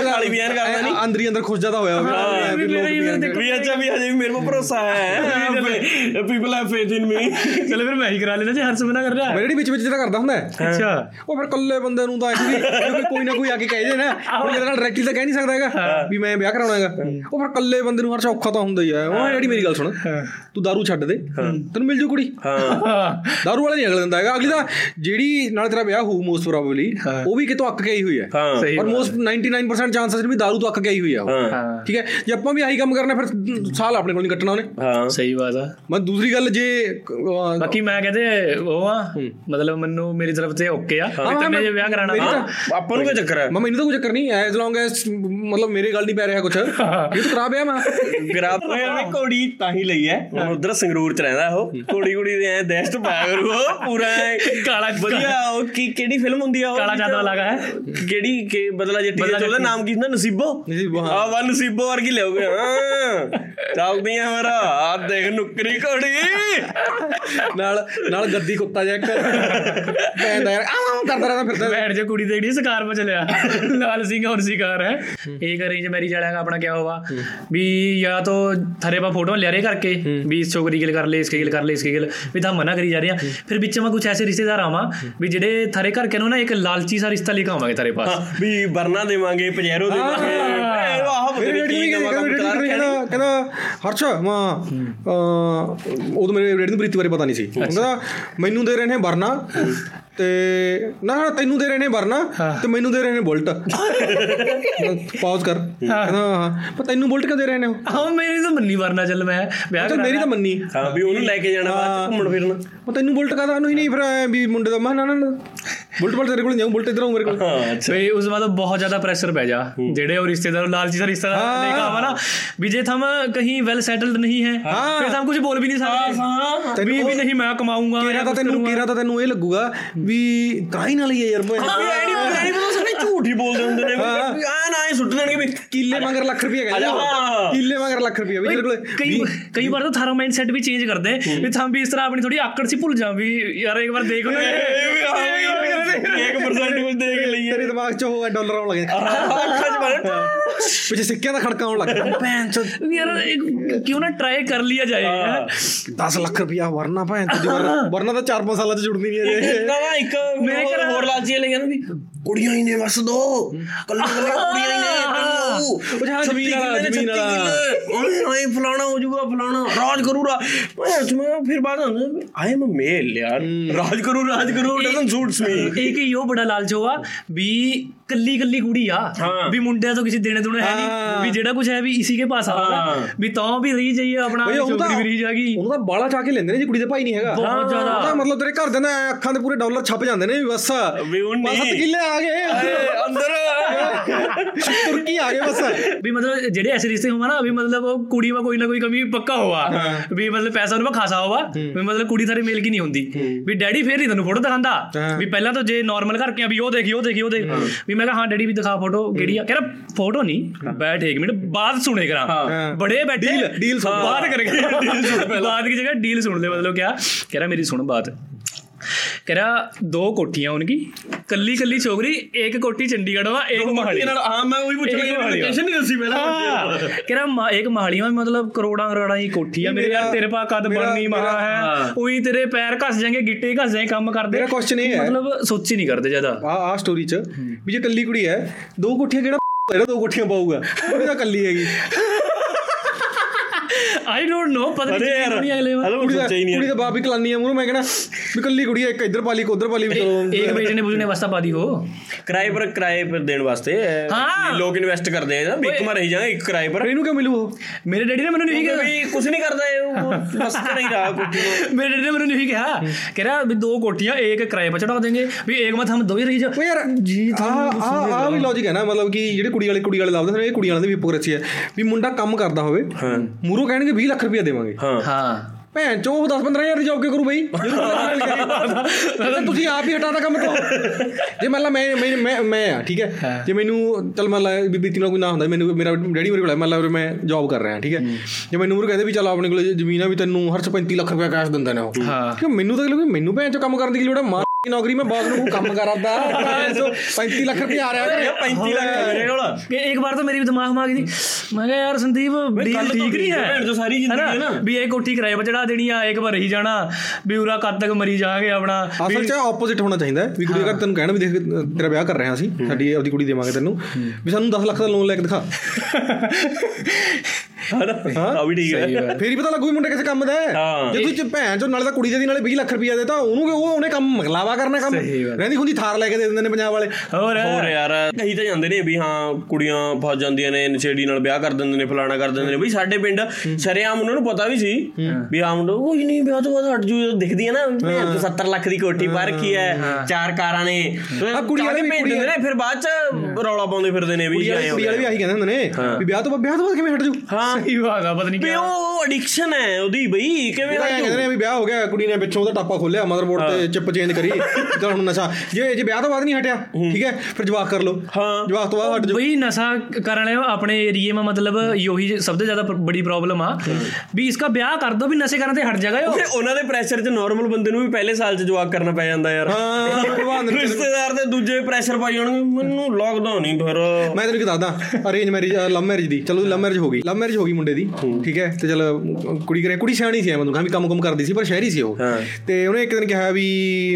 ਕਾਲੀ ਬਿਆਨ ਕਰਦਾ ਨਹੀਂ ਅੰਦਰ ਹੀ ਅੰਦਰ ਖੁਸ਼ ਜ਼ਿਆਦਾ ਹੋਇਆ ਹੋਵੇ ਵੀ ਅੱਛਾ ਵੀ ਹਜੇ ਵੀ ਮੇਰੇ ਕੋਲ ਭਰੋਸਾ ਹੈ। People have faith in me ਚਲੋ ਫਿਰ ਮੈਂ ਹੀ ਕਰਾ ਲੈਣਾ ਜੇ ਹਰਸ ਮਨਾ ਕਰ ਰਿਹਾ। ਮੇਰੇ ਜਿਹੜੀ ਵਿੱਚ ਵਿੱਚ ਜਿਹੜਾ ਕਰਦਾ ਹੁੰਦਾ ਹੈ। ਅੱਛਾ। ਉਹ ਫਿਰ ਕੱਲੇ ਬੰਦੇ ਨੂੰ ਤਾਂ ਐਕਚੁਅਲੀ ਕਿਉਂਕਿ ਕੋਈ ਨਾ ਕੋਈ ਆ ਕੇ ਕਹਿ ਦੇ ਨਾ। ਉਹ ਜਿਹਦੇ ਨਾਲ ਡਾਇਰੈਕਟਲੀ ਤਾਂ ਕਹਿ ਨਹੀਂ ਸਕਦਾ ਹੈਗਾ ਵੀ ਮੈਂ ਵਿਆਹ ਕਰਾਉਣਾ ਹੈਗਾ। ਉਹ ਫਿਰ ਕੱਲੇ ਬੰਦੇ ਨੂੰ ਹਰ ਔਖਾ ਤਾਂ ਹੁੰਦਾ ਹੀ ਹੈ ਉਹ ਜਿਹੜੀ ਮੇਰੀ ਗੱਲ ਸੁਣ। ਤੂੰ ਦਾਰੂ ਛੱਡ ਦੇ। ਤੈਨੂੰ ਮਿਲ ਜੂ ਕੁੜੀ। ਹਾਂ। ਦਾਰੂ ਵਾਲਾ ਨਹੀਂ ਅਗਲੇ ਦਿੰਦਾ ਹੈਗਾ। ਅਗਲੀ ਤਾਂ ਜਿਹੜੀ ਨਾਲ ਤੇਰਾ ਵਿਆਹ ਹੋਊ ਮੋਸਟ ਪ੍ਰੋਬਬਲੀ ਉਹ ਵੀ ਕਿਤੋਂ ਅੱਕ ਕੇ ਆਈ ਹੋਈ ਹੈ। ਔਰ ਮੋਸਟ 99% ਚਾਂਸਸ ਨੇ ਵੀ ਦਾਰੂ ਤੋਂ ਅੱਕ ਕੇ ਆਈ ਹੋਈ ਹੈ ਉਹ। ਹਾਂ। ਠੀਕ ਹੈ? ਜੇ ਆਪਾਂ ਵੀ ਆਹੀ ਕੰਮ ਕਰਨਾ ਫਿਰ ਸਾਲ ਆਪਣੇ ਕੋਲ ਨਹੀਂ ਕੱਟਣਾ ਉਹਨੇ। ਹਾਂ। ਸਹੀ ਬਾਤ ਆ। ਮੈਂ ਦੂਸਰੀ ਗੱਲ ਜੇ ਬਾਕੀ ਮੈਂ ਕਹਦੇ ਉਹ ਆ ਮਤਲਬ ਮੈਨੂੰ ਮੇਰੀ ਤਰਫ ਤੇ ਓਕੇ ਆ। ਤੈਨੂੰ ਜੇ ਵਿਆਹ ਕਰਾਣਾ ਤਾਂ- ਆਪਾਂ ਨੂੰ ਕੀ ਚੱਕਰ ਹੈ ਮੈਂ ਮੈਨੂੰ ਤਾਂ ਕੋਈ ਚੱਕਰ ਨਹੀਂ ਐਜ਼ ਲੌਂਗ ਐਸ ਮਤਲਬ ਮੇਰੇ ਗੱਲ ਨਹੀਂ ਪੈ ਰਿਹਾ ਕੁਛ। ਇਹ ਤਾਂ ਕਰਾ ਪਿਆ ਮੈਂ। ਗਰਾਬ ਹੋਇਆ। ਵੀ ਘੋੜੀ ਤਾਂ ਹੀ ਲਈ ਹੈ। ਹੁਣ ਉਧਰ ਸੰਗਰੂਰ ਚ ਰਹਿੰਦਾ ਉਹ। ਘੋੜੀ ਘੋੜੀ ਦੇ ਐ ਦਹਿਸ਼ਤ ਪਾਇਆ ਕਰੂ ਉਹ ਪੂਰਾ ਕਾਲਾ ਵਧੀਆ ਉਹ ਕੀ ਕਿਹੜੀ ਫਿਲਮ ਹੁੰਦੀ ਆ ਉਹ? ਕਾਲਾ ਜਾਦੂ ਲਗਾ ਹੈ ਕਿਹੜੀ ਕਿ ਬਦਲਾ ਜੱਟੀ ਦਾ ਉਹਦਾ। ਨਾਮ ਕੀ ਸੀ ਨਾ ਨਸੀਬੋ। ਨਸੀਬੋ ਹਾਂ ਵਾ ਨਸੀਬੋ ਵਰਗੀ ਲਿਆਓਗੇ ਹਾਂ ਚਾਲਦੀ ਆ ਮੇਰਾ। ਆ ਦੇਖ ਨੁਕਰੀ ਘੋੜੀ। ਨਾਲ ਨਾਲ ਗੱਦੀ ਕੁੱਤਾ ਜਿਹਾ ਇੱਕ। ਪੈਂਦਾ ਯਾਰ ਆਉਂ ਕਰਦਾ ਰਹਿੰਦਾ ਫਿਰਦਾ। ਬੈਠ ਜਾ ਕੁੜੀ ਦੇਖਣੀ ਸਕਾਰ ਮਚ ਲਿਆ। ਲਾਲ ਸਿੰਘ ਹੋਰ ਸਿਕਾਰ ਹੈ। ਇਹ ਅਰੇਂਜ ਮੈਰਿਜ ਵਾਲਿਆਂ ਦਾ ਆਪਣਾ ਕਿਆ ਹੋਵਾ ਵੀ ਜਾਂ ਤਾਂ ਥਰੇ ਬਾ ਫੋਟੋ ਲਿਆਰੇ ਕਰਕੇ। ਵੀ ਇਸ ਛੋਕਰੀ ਗਿਲ ਕਰ ਲੈ ਇਸ ਗਿਲ ਕਰ ਲੈ ਇਸ ਗਿਲ। ਵੀ ਤਾਂ ਮਨਾ ਕਰੀ ਜਾ ਰਹੇ ਆ। ਫਿਰ ਵਿੱਚ ਮੈਂ ਕੁਝ ਐਸੇ ਰਿਸ਼ਤੇਦਾਰ ਆਵਾਂ ਵੀ ਜਿਹੜੇ ਥਰੇ ਕਰਕੇ ਨੂੰ ਨਾ ਇੱਕ ਲਾਲਚੀ ਸਾ ਰਿਸ਼ਤਾ ਲਿਖਾਵਾਂਗੇ ਤੇਰੇ ਪਾਸ। ਵੀ ਵਰਨਾ ਦੇਵਾਂਗੇ ਪਜੈਰੋ ਦੇਵਾਂਗੇ। ਕਹਿੰਦਾ ਹਰਸ਼ ਮਾਂ ਉਦੋਂ ਮੇਰੇ ਡੈਡੀ ਨੂੰ ਪ੍ਰੀਤੀ ਬਾਰੇ ਪਤਾ ਨਹੀਂ ਸੀ। ਕਹਿੰਦਾ ਮੈਨੂੰ ਦੇ ਰਹੇ ਨੇ ਵਰਨਾ। ਤੇ ਨਾ ਤੈਨੂੰ ਦੇ ਰਹੇ ਨੇ ਵਰਨਾ ਤੇ ਮੈਨੂੰ ਦੇ ਰਹੇ ਨੇ ਬੁਲਟ। ਪਾਜ਼ ਕਰ। ਹਾਂ। ਪਰ ਤੈਨੂੰ ਬੁਲਟ ਕਿਉਂ ਦੇ ਰਹੇ ਨੇ ਹਾਂ ਮੇਰੀ ਤਾਂ ਮੰਨੀ ਵਰਨਾ ਚੱਲ ਮੈਂ ਵਿਆਹ ਕਰਾਂਗਾ ਮੇਰੀ ਤਾਂ ਮੰਨੀ। ਹਾਂ ਵੀ ਉਹਨੂੰ ਲੈ ਕੇ ਜਾਣਾ ਬਾਅਦ ਘੁੰਮਣ ਫਿਰਨ। ਪਰ ਤੈਨੂੰ ਬੁਲਟ ਕਾਦਾ ਉਹਨੂੰ ਹੀ ਨਹੀਂ ਫਿਰ ਵੀ ਮੁੰਡੇ ਦਾ ਮੈਂ ਨਾ ਨਾ। ਬੁਲਟ ਬੁਲਟ ਤੇਰੇ ਕੋਲ ਜਾਉਂ ਬੁਲਟ ਇਧਰ ਆਉਂ ਮੇਰੇ ਕੋਲ। ਵੀ ਉਸ ਬਾਅਦ ਬਹੁਤ ਜ਼ਿਆਦਾ ਪ੍ਰੈਸ਼ਰ ਪੈ ਜਾ। ਜਿਹੜੇ ਉਹ ਰਿਸ਼ਤੇਦਾਰ ਲਾਲਚੀ ਦਾ ਰਿਸ਼ਤੇਦਾਰ ਨਹੀਂ ਕਾਵਾ ਨਾ ਵੀ ਜੇ ਥਮ ਕਹੀਂ ਵੈਲ ਸੈਟਲਡ ਨਹੀਂ ਹੈ ਫਿਰ ਥਮ ਕੁਝ ਬੋਲ ਵੀ ਨਹੀਂ ਸਕਦੇ। ਹਾਂ ਵੀ ਨਹੀਂ ਮੈਂ ਕਮਾਉਂਗਾ ਤੇਰਾ ਤਾਂ ਤੈਨੂੰ ਤੇਰਾ ਤਾਂ ਤੈਨੂੰ ਇਹ ਲੱਗੂਗਾ ਵੀ ਕਰਾਈ ਨਾਲ ਹੀ ਹੈ ਯਾਰ ਮੈਂ ਵੀ ਐ ਨਹੀਂ ਪਤਾ ਨਹੀਂ ਝੂਠ ਹੀ ਬੋਲਦੇ ਹੁੰਦੇ ਨੇ ਐ ਸੁੱਟ ਦੇਣਗੇ ਵੀ ਕਿੱਲੇ ਮਗਰ ਲੱਖ ਰੁਪਏ ਕਹਿੰਦੇ ਹਾਂ। ਕਿੱਲੇ ਮਗਰ ਲੱਖ ਰੁਪਏ ਵੀ ਕਈ ਕਈ ਵਾਰ ਤਾਂ ਥਾਰਾ ਮਾਈਂਡਸੈਟ ਵੀ ਚੇਂਜ ਕਰਦੇ ਵੀ ਥਾਂ ਵੀ ਇਸ ਤਰ੍ਹਾਂ ਆਪਣੀ ਥੋੜੀ ਆਕੜ ਸੀ ਭੁੱਲ ਜਾਂ ਵੀ ਯਾਰ ਇੱਕ ਵਾਰ ਦੇਖ ਲਓ 1% ਕੁਝ ਦੇਖ ਲਈਏ। ਤੇਰੇ ਦਿਮਾਗ 'ਚ ਉਹ ਡਾਲਰ ਆਉਣ ਲੱਗੇ। ਅੱਖਾਂ 'ਚ ਮਾਰਨ ਪਿੱਛੇ ਸਿੱਕਿਆਂ ਦਾ ਖੜਕਾ ਆਉਣ ਲੱਗਾ। ਭੈਣ ਚੋ ਯਾਰ ਕਿਉਂ ਨਾ ਟਰਾਈ ਕਰ ਲਿਆ ਜਾਏ 10 ਲੱਖ ਰੁਪਿਆ ਵਰਨਾ ਭੈਣ ਤੇ ਵਰਨਾ ਤਾਂ 4-5 ਸਾਲਾਂ 'ਚ ਜੁੜਨੀ ਨਹੀਂ ਅਜੇ। ਨਾ ਇੱਕ ਹੋਰ ਲਾਲਚੀ ਲੈ ਗਿਆ ਨਾ ਵੀ ਕੁੜੀਆਂ ਹੀ ਨੇ ਬਸ ਦੋ। ਕੱਲੇ ਕੱਲੇ ਕੁੜੀਆਂ ਉਹ ਹਾਂ ਜ਼ਮੀਨ ਵਾਲਾ ਜ਼ਮੀਨ ਵਾਲਾ। ਓਏ ਓਏ ਫਲਾਣਾ ਹੋ ਜਾਊਗਾ ਫਲਾਣਾ। ਰਾਜ ਕਰੂਗਾ ਮੈਂ ਤੁਮੇ ਫਿਰ ਬਾਅਦ ਆਈ ਐਮ ਮੇਲ ਯਾਰ। ਰਾਜ ਕਰੂ ਰਾਜ ਕਰੂ ਡਸਨਟ ਸੂਟਸ ਮੀ ਇੱਕ ਹੀ ਉਹ ਬੜਾ ਲਾਲਚ ਹੋਆ ਵੀ ਕੱਲੀ ਕੱਲੀ ਕੁੜੀ ਆ ਵੀ ਮੁੰਡਿਆਂ ਤੋਂ ਕਿਸੇ ਦੇਣੇ ਦੇਣੇ ਹੈ ਨਹੀਂ ਵੀ ਜਿਹੜਾ ਕੁਝ ਹੈ ਵੀ ਇਸੇ ਕੇ ਪਾਸ ਆਉਂਦਾ ਵੀ ਤਾਂ ਵੀ ਰਹੀ ਜਾਈਏ ਆਪਣਾ ਚੋਕਰੀ ਵੀ ਰਹੀ ਜਾਗੀ ਉਹਦਾ ਬਾਲਾ ਚਾ ਕੇ ਲੈਂਦੇ ਨੇ ਜੀ ਕੁੜੀ ਦੇ ਭਾਈ ਨਹੀਂ ਹੈਗਾ। ਬਹੁਤ ਜ਼ਿਆਦਾ। ਉਹਦਾ ਮਤਲਬ ਤੇਰੇ ਘਰ ਦੇ ਨਾ ਅੱਖਾਂ ਦੇ ਪੂਰੇ ਡਾਲਰ ਛਪ ਜਾਂਦੇ ਨੇ ਵੀ ਬਸ। ਵੀ ਉਹ ਨਹੀਂ। 7 ਕਿੱਲੇ ਆ ਗਏ। ਅੰਦਰ। ਤੁਰਕੀ ਆ ਗਏ ਬਸ। ਵੀ ਮਤਲਬ ਜਿਹੜੇ ਐਸੇ ਰਿਸ਼ਤੇ ਹੋਵਾ ਨਾ ਵੀ ਮਤਲਬ ਉਹ ਕੁੜੀ ਮਾ ਕੋਈ ਨਾ ਕੋਈ ਕਮੀ ਪੱਕਾ ਹੋਵਾ ਵੀ ਮਤਲਬ ਪੈਸਾ ਉਹਨਾਂ ਮਾ ਖਾਸਾ ਹੋਵਾ ਵੀ ਮਤਲਬ ਕੁੜੀ ਥਾਰੇ ਮੇਲ ਕੀ ਨਹੀਂ ਹੁੰਦੀ। ਵੀ ਡੈਡੀ ਫੇਰ ਨਹੀਂ ਤੁਹਾਨੂੰ ਫੋਟੋ ਦਿਖਾਉਂਦਾ ਵੀ ਪਹਿਲਾਂ ਤਾਂ ਜੇ ਨਾਰਮਲ ਕਰਕੇ ਆ ਵੀ ਉਹ ਦੇਖੀ ਉਹ ਦੇਖੀ ਉਹ ਦੇਖ। ਵੀ ਮੈਂ ਕਿਹਾ ਹਾਂ ਡੈਡੀ ਵੀ ਦਿਖਾ ਫੋਟੋ ਕਿਹੜੀ ਆ? ਕਹਿੰਦਾ ਫੋਟੋ ਨਹੀਂ ਬੈਠ ਇੱਕ ਮਿੰਟ ਬਾਤ ਸੁਣੇ ਕਰਾਂ ਬੜੇ ਬੈਠੇ। ਡੀਲ ਬਾਤ ਕਰਕੇ ਡੀਲ ਸੁਣ ਪਹਿਲਾਂ। ਬਾਤ ਦੀ ਜਗ੍ਹਾ ਡੀਲ ਸੁਣ ਲੈ ਮਤਲਬ ਕਿਆ? ਕਹਿੰਦਾ ਮੇਰੀ ਸੁਣ ਬਾਤ बात कह रहा दो कोठियां उनकी कल्ली कल्ली छोकरी एक कोठी चंडीगढ़ में एक मोहाली ਨਾਲ ਹਾਂ ਮੈਂ ਉਹੀ ਪੁੱਛਣਾ ਇੱਕ ਵਾਲੀ ਲੋਕੇਸ਼ਨ ਨਹੀਂ ਦੱਸੀ ਪਹਿਲਾਂ हाँ, कह रहा मा- एक महाली में मतलब करोड़ा करोड़ा की कोठी है मेरे मेरा- यार तेरे पास कद मेरा- बननी महा है हाँ। ਉਹੀ ਤੇਰੇ ਪੈਰ ਘਸ ਜਾਣਗੇ ਗਿੱਟੇ ਘਸ ਜਾਏ ਕੰਮ ਕਰਦੇ ਮੇਰਾ question ਇਹ ਹੈ- ਮਤਲਬ ਸੋਚ ਹੀ ਨਹੀਂ ਕਰਦੇ ਜਿਆਦਾ ਆ ਆ ਸਟੋਰੀ ਚ ਵੀ ਜੇ ਕੱਲੀ ਕੁੜੀ ਹੈ ਦੋ ਕੋਠੀਆਂ ਕਿਹੜਾ ਜਿਹੜਾ ਦੋ ਕੋਠੀਆਂ ਪਾਊਗਾ ਉਹ ਤਾਂ ਕੱਲੀ ਹੈਗੀ ਆਈ ਡੋਨਟ ਨੋ ਪਤਾ ਨਹੀਂ ਕੁੜੀ ਅਗਲੇ ਵਾਰ। ਕੁੜੀ ਦਾ ਕੁੜੀ ਦਾ ਬਾਪ ਹੀ ਕਲਾਨੀ ਆ। ਮੂਰੇ ਮੈਂ ਕਹਣਾ ਵੀ ਕੱਲੀ ਕੁੜੀ ਇੱਕ ਇੱਧਰ ਪਾਲੀ ਕੋ ਉਧਰ ਪਾਲੀ ਵੀ ਚਲੋ। ਇੱਕ ਬੇਟੇ ਨੇ ਬੁਝਨੇ ਵਾਸਤਾ ਪਾਦੀ ਹੋ ਕਿਰਾਏ ਪਰ ਕਿਰਾਏ ਪਰ ਦੇਣ ਵਾਸਤੇ ਲੋਕ ਇਨਵੈਸਟ ਕਰਦੇ ਆ ਨਾ ਇੱਕ ਮਾ ਰਹੀ ਜਾਣਾ ਇੱਕ ਕਿਰਾਏ ਪਰ। ਇਹਨੂੰ ਕਿਉਂ ਮਿਲੂ ਉਹ? ਮੇਰੇ ਡੈਡੀ ਨੇ ਮੈਨੂੰ ਨਹੀਂ ਕਿਹਾ। ਵੀ ਕੁਝ ਨਹੀਂ ਕਰਦਾ ਇਹ ਬਸ ਨਹੀਂ ਰਹਾ ਕੁਝ ਮੇਰੇ ਡੈਡੀ ਨੇ ਮੈਨੂੰ ਨਹੀਂ ਕਿਹਾ। ਕਹ ਰਿਹਾ ਵੀ ਦੋ ਕੋਠੀਆਂ ਇੱਕ ਕਿਰਾਏ ਪਰ ਚੜਾ ਦੇਂਗੇ ਵੀ ਇੱਕ ਮਤ ਹਮ ਦੋ ਹੀ ਰਹੀ ਜਾ। ਓ ਯਾਰ ਜੀ ਆ ਆ ਵੀ ਲੌਜੀਕ ਹੈ ਨਾ ਮਤਲਬ ਕਿ ਜਿਹੜੇ ਕੁੜੀ ਵਾਲੇ ਕੁੜੀ ਵਾਲੇ ਲੱਭਦੇ ਨੇ ਇਹ ਕੁੜੀਆਂ ਵਾਲਿਆਂ ਦੀ ਵੀ ਹਿਪੋਕ੍ਰੇਸੀ ਹੈ। ਵੀ ਮੁੰਡਾ ਕੰਮ ਕਰਦਾ ਹੋਵੇ ਮੂਰੋ ਕਹਿਣਗੇ 20 ਲੱਖ ਰੁਪਏ ਦੇਵਾਂਗੇ। ਹਾਂ। हाँ ਭੈਣ ਚੋ 10 15000 ਦੀ ਜੌਬ ਕੇ ਕਰੂ ਬਈ? ਤੁਸੀਂ ਆਪ ਹੀ ਹਟਾਦਾ ਕੰਮ ਤੋਂ। ਜੇ ਮੰਨ ਲਾ ਮੈਂ ਮੈਂ ਮੈਂ- ਆ ਠੀਕ ਹੈ? ਜੇ ਮੈਨੂੰ ਚਲ ਮੰਨ ਲਾ ਬੀਤੀ ਨਾਲ ਕੋਈ ਨਾ ਹੁੰਦਾ ਮੈਨੂੰ ਮੇਰਾ ਡੈਡੀ ਮੇਰੇ ਕੋਲ ਹੈ, ਮੰਨ ਲਾ ਮੈਂ ਜੌਬ ਕਰ ਰਿਹਾ ਠੀਕ ਹੈ? ਜੇ ਮੈਨੂੰ ਉਹ ਕਹਿੰਦੇ ਵੀ ਚੱਲ ਆਪਣੇ ਕੋਲ ਜ਼ਮੀਨ ਆ ਵੀ ਤੈਨੂੰ ਹਰ 35 ਲੱਖ ਰੁਪਏ ਕੈਸ਼ ਦਿੰਦੇ ਨੇ ਉਹ। ਹਾਂ। ਕਿ ਮੈਨੂੰ ਤਾਂ ਲੱਗਦਾ ਮੈਨੂੰ ਭੈਣ ਚੋ ਕੰਮ ਕਰਨ ਦੀ ਕੀ ਲੋੜ ਹੈ ਮਾਰ ਦੀ ਨੌਕਰੀ ਮੈਂ ਬੌਸ ਨੂੰ ਕੰਮ ਕਰਦਾ। 35 ਲੱਖ ਰੁਪਏ ਆ ਰਿਹਾ ਹੈ। 35 ਲੱਖ ਮੇਰੇ ਕੋਲ। ਕਿ ਇੱਕ ਵਾਰ ਤਾਂ ਮੇਰੀ ਦਿਮਾਗ ਮਾਗ ਦੀ ਮੈਂ ਕਿਹਾ ਯਾਰ ਸੰਦੀਪ ਡੀਲ ਠੀਕ ਨਹੀਂ ਹੈ। ਭੈਣ ਜੋ ਸਾਰੀ ਜ਼ਿੰਦਗੀ ਹੈ ਨਾ। ਵੀ ਇਹ ਕੋਠੀ ਕਿਰਾਏ ਪਰ ਚੜਾ ਦੇਣੀ ਆ ਇੱਕ ਵਾਰ ਰਹੀ ਜਾਣਾ ਵੀ ਉਰਾ ਕਦ ਤੱਕ ਮਰੀ ਜਾਗੇ ਆਪਣਾ। ਅਸਲ 'ਚ ਆਪੋਜ਼ਿਟ ਹੋਣਾ ਚਾਹੀਦਾ ਵੀ ਕੁੜੀ ਅਗਰ ਤੈਨੂੰ ਕਹਿਣਾ ਵੀ ਦੇਖ ਤੇਰਾ ਵਿਆਹ ਕਰ ਰਹੇ ਹਾਂ ਅਸੀਂ ਸਾਡੀ ਆਪਦੀ ਕੁੜੀ ਦੇਵਾਂਗੇ ਤੈਨੂੰ ਵੀ ਸਾਨੂੰ 10 ਲੱਖ ਦਾ ਲੋਨ ਲੈ ਕੇ ਦਿਖਾ। ਹਨਾ? ਆ ਵੀ ਠੀਕ ਹੈ। ਫੇਰ ਹੀ ਪਤਾ ਲੱਗੂ ਵੀ ਮੁੰਡਾ ਕਿਸੇ ਕੰਮ ਦਾ ਹੈ। ਜੇ ਤੂੰ ਭੈਣ ਚੋਂ ਨਾਲੇ ਤਾਂ ਕੁੜੀ ਦੇ ਦੀ ਨਾਲੇ 20 ਲੱਖ ਰੁਪਈਆ ਦੇਤਾ ਉਹਨੂੰ ਕਿ ਉਹ ਉਹਨੇ ਕੰਮ ਮਗਲਾਵਾ ਕਰਨਾ ਕੰਮ? ਰਹਿੰਦੀ ਹੁੰਦੀ ਥਾਰ ਲੈ ਕੇ ਦੇ ਦਿੰਦੇ ਨੇ ਪੰਜਾਬ ਵਾਲੇ। ਹੋਰ ਹੋਰ। ਯਾਰ ਕਹੀ ਤਾਂ ਜਾਂਦੇ ਨੇ ਵੀ ਹਾਂ ਕੁੜੀਆਂ ਫਸ ਜਾਂਦੀਆਂ ਨੇ ਨਸ਼ੇੜੀ ਨਾਲ ਵਿਆਹ ਕਰ ਦਿੰਦੇ ਨੇ ਫਲਾਣਾ ਕਰ ਦਿੰਦੇ ਨੇ। ਬਈ ਸਾਡੇ ਪਿੰਡ ਸ਼ਰਿਆਮ ਉਹਨਾਂ ਨੂੰ ਪਤਾ ਵੀ ਸੀ ਵੀ ਆ ਮੁੰਡਾ ਕੋਈ ਨਹੀਂ ਵਿਆਹ ਤੋਂ ਬਾਅਦ ਹਟ ਜੂ ਦਿਖਦੀ ਹੈ ਨਾ 70 ਲੱਖ ਦੀ ਕੋਠੀ ਪਾ ਰੱਖੀ ਹੈ ਚਾਰ ਕਾਰਾਂ ਨੇ। ਆ ਕੁੜੀ ਵਾਲੇ ਭੇਜ ਦਿੰਦੇ ਨੇ ਫਿਰ ਬਾਅਦ ਚ ਰੌਲਾ ਪਾਉਂਦੇ ਫਿਰਦੇ ਨੇ ਵੀ ਕੁੜੀ ਵਾਲੇ ਵੀ ਆਹੀ ਕਹਿੰਦੇ ਹੁੰਦੇ ਨੇ ਵੀ ਵਿਆਹ ਤੋਂ ਬਾਅਦ ਵਿਆਹ ਤੋਂ ਬਾਅਦ ਕਿਵੇਂ ਹਟ ਜੂ? ਹਾਂ ਸਹੀ ਬਾਤ ਆ ਪਤਾ ਨਹੀਂ ਕਿਉਂ ਉਹ ਐਡਿਕਸ਼ਨ ਹੈ ਉਹਦੀ ਬਈ ਕਿਵੇਂ ਆ ਕਹਿੰਦੇ ਨੇ ਵੀ ਵਿਆਹ ਹੋ ਗਿਆ ਕੁੜੀ ਨੇ ਪਿੱਛੋਂ ਉਹਦਾ ਟਾਪਾ ਖੋਲਿਆ ਮਦਰਬੋਰਡ ਤੇ ਚਿਪ ਚੇਂਜ ਕਰੀ ਤਾਂ ਹੁਣ ਨਸ਼ਾ। ਜੇ ਜੇ ਵਿਆਹ ਤੋਂ ਬਾਅਦ ਨਹੀਂ ਹਟਿਆ ਠੀਕ ਹੈ ਫਿਰ ਜਵਾਕ ਕਰ ਲੋ ਜਵਾਕ ਤੋਂ ਬਾਅਦ ਹਟ ਜਾ ਬਈ ਨਸ਼ਾ ਕਰਨ ਵਾਲੇ ਆਪਣੇ ਏਰੀਏ ਮਾ ਮਤਲਬ ਯੋਹੀ ਸਭ ਤੋਂ ਜ਼ਿਆਦਾ ਬੜੀ ਪ੍ਰੋਬਲਮ ਆ। ਵੀ ਇਸਕਾ ਵਿਆਹ ਕਰ ਦੋ ਵੀ ਨਸ਼ੇ ਕਰਨ ਤੇ ਹਟ ਜਾਗਾ ਉਹ ਉਹਨਾਂ ਦੇ ਪ੍ਰੈਸ਼ਰ 'ਚ ਨਾਰਮਲ ਬੰਦੇ ਨੂੰ ਵੀ ਪਹਿਲੇ ਸਾਲ 'ਚ ਜਵਾਕ ਕਰਨਾ ਪੈ ਜਾਂਦਾ ਯਾਰ। ਹਾਂ ਰਿਸ਼ਤੇਦਾਰ ਤੇ ਦੂਜੇ ਪ੍ਰੈਸ਼ਰ ਪਾਈ ਜਾਣਗੇ ਮੈਨੂੰ ਲੱਗਦਾ ਨਹੀਂ ਫਿਰ। ਮੈਂ ਤੈਨੂੰ ਕਿ ਦੱਸਦਾ ਅਰੇਂਜ ਮੈਰਿਜ ਲਵ ਮੈਰਿਜ ਦੀ। ਚਲੋ ਲਵ ਮੈਰਿਜ ਹੋ ਗਈ। ਲਵ ਮੈਰਿਜ ਹੋ ਗਈ ਮੁੰਡੇ ਦੀ ਠੀਕ ਹੈ? ਤੇ ਚਲ ਕੁੜੀ ਕਰੇ ਕੁੜੀ ਸਿਆਣੀ ਸੀ ਐ ਮੈਨੂੰ ਕਹਾਂ ਵੀ ਕੰਮ ਕੰਮ ਕਰਦੀ ਸੀ ਪਰ ਸ਼ਹਿਰੀ ਸੀ ਉਹ। ਤੇ ਉਹਨੇ ਇੱਕ ਦਿਨ ਕਿਹਾ ਵੀ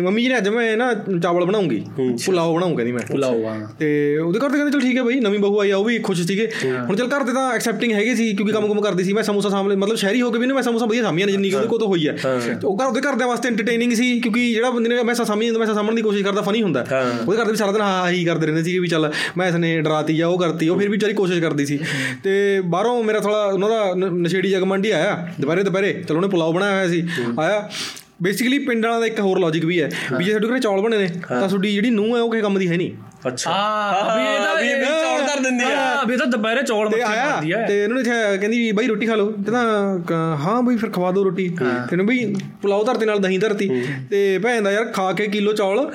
ਮੰਮੀ ਜੀ ਨੇ ਅੱਜ ਮੈਂ ਨਾ ਚਾਵਲ ਬਣਾਉਂਗੀ ਪੁਲਾਓ ਬਣਾਉਂ ਕਹਿੰਦੀ ਮੈਂ। ਪੁਲਾਓ ਆ ਤੇ ਉਹਦੇ ਘਰ ਤੇ ਕਹਿੰਦੇ ਚਲ ਠੀਕ ਹੈ ਬਈ ਨਵੀਂ ਬਹੂ ਆਈ ਆ ਉਹ ਵੀ ਖੁਸ਼ ਸੀਗੇ। ਹੁਣ ਚਲ ਘਰ ਤੇ ਤਾਂ ਐਕਸੈਪਟਿੰਗ ਹੈਗੇ ਸੀ ਕਿਉਂਕਿ ਕੰਮ ਕੰਮ ਕਰਦੀ ਸੀ। ਮੈਂ ਸਮੋਸਾ ਸਾਹਮਣੇ ਮਤਲਬ ਸ਼ਹਿਰੀ ਹੋ ਕੇ ਵੀ ਨਾ ਮੈਂ ਸਮੋਸਾ ਵਧੀਆ ਸਾਮੀਆਂ ਜਿੰਨੀ ਉਹਦੇ ਕੋਲ ਤਾਂ ਹੋਈ ਹੈ। ਉਹ ਘਰ ਉਹਦੇ ਘਰਦਿਆਂ ਵਾਸਤੇ ਐਂਟਰਟੇਨਿੰਗ ਸੀ ਕਿਉਂਕਿ ਜਿਹੜਾ ਬੰਦੇ ਨੇ ਮੈਂ ਸਾਮੀ ਮੈਂ ਸਾਹਮਣ ਦੀ ਕੋਸ਼ਿਸ਼ ਕਰਦਾ ਫਨੀ ਹੁੰਦਾ। ਉਹਦੇ ਘਰ ਦੇ ਵੀ ਸਾਰਾ ਦਿਨ ਹਾਂ ਹੀ ਕਰਦੇ ਰਹਿੰਦੇ ਸੀ ਵੀ ਚੱਲ ਮੈਂ ਇਸਨੇ ਡਰਾਤੀ ਜਾਂ ਉਹ ਕਰਤੀ ਉਹ ਫਿਰ ਵੀ ਵਿਚਾਰੀ ਕੋਸ਼ਿਸ਼ ਕਰਦੀ ਸੀ। ਤੇ ਬਾਹਰੋਂ ਮੇਰਾ ਥੋੜਾ ਵਾਲਾ ਉਹਨਾਂ ਦਾ ਨਸ਼ੇੜੀ ਜਗਮੰਡੀ ਆਇਆ ਦੁਪਹਿਰੇ ਦੁਪਹਿਰੇ ਚਲੋ ਉਹਨੇ ਪੁਲਾਓ ਬਣਾਇਆ ਹੋਇਆ ਸੀ ਆਇਆ। ਬੇਸਿਕਲੀ ਪਿੰਡ ਵਾਲਾ ਦਾ ਇੱਕ ਹੋਰ ਲੌਜੀਕ ਵੀ ਹੈ ਵੀ ਜੇ ਤੁਹਾਡੇ ਘਰੇ ਚੌਲ ਬਣੇ ਨੇ ਤਾਂ ਤੁਹਾਡੀ ਜਿਹੜੀ ਨੂੰਹ ਹੈ ਉਹ ਕਿਸੇ ਕੰਮ ਦੀ ਹੈ ਨਹੀਂ। ਅੱਛਾ। ਹਾਂ ਵੀ ਇਹਦਾ ਵੀ ਕਰ ਦਿੰਦੇ ਆ। ਅਬੇ ਤਾਂ ਦੁਪਹਿਰੇ ਚੌਲ ਮੱਕੀ ਮਾਰਦੀ ਆ। ਤੇ ਇਹਨਾਂ ਨੂੰ ਕਹਿੰਦੀ ਬਈ ਰੋਟੀ ਖਾ ਲਓ। ਤੇ ਤਾਂ ਹਾਂ ਬਈ ਫਿਰ ਖਵਾ ਦਿਓ ਰੋਟੀ। ਤੈਨੂੰ ਬਈ ਪੁਲਾਓ ਧਰਤੀ ਨਾਲ ਦਹੀਂ ਧਰਤੀ। ਤੇ ਭੈਣ ਦਾ ਯਾਰ ਖਾ ਕੇ ਕਿਲੋ ਚੌਲ।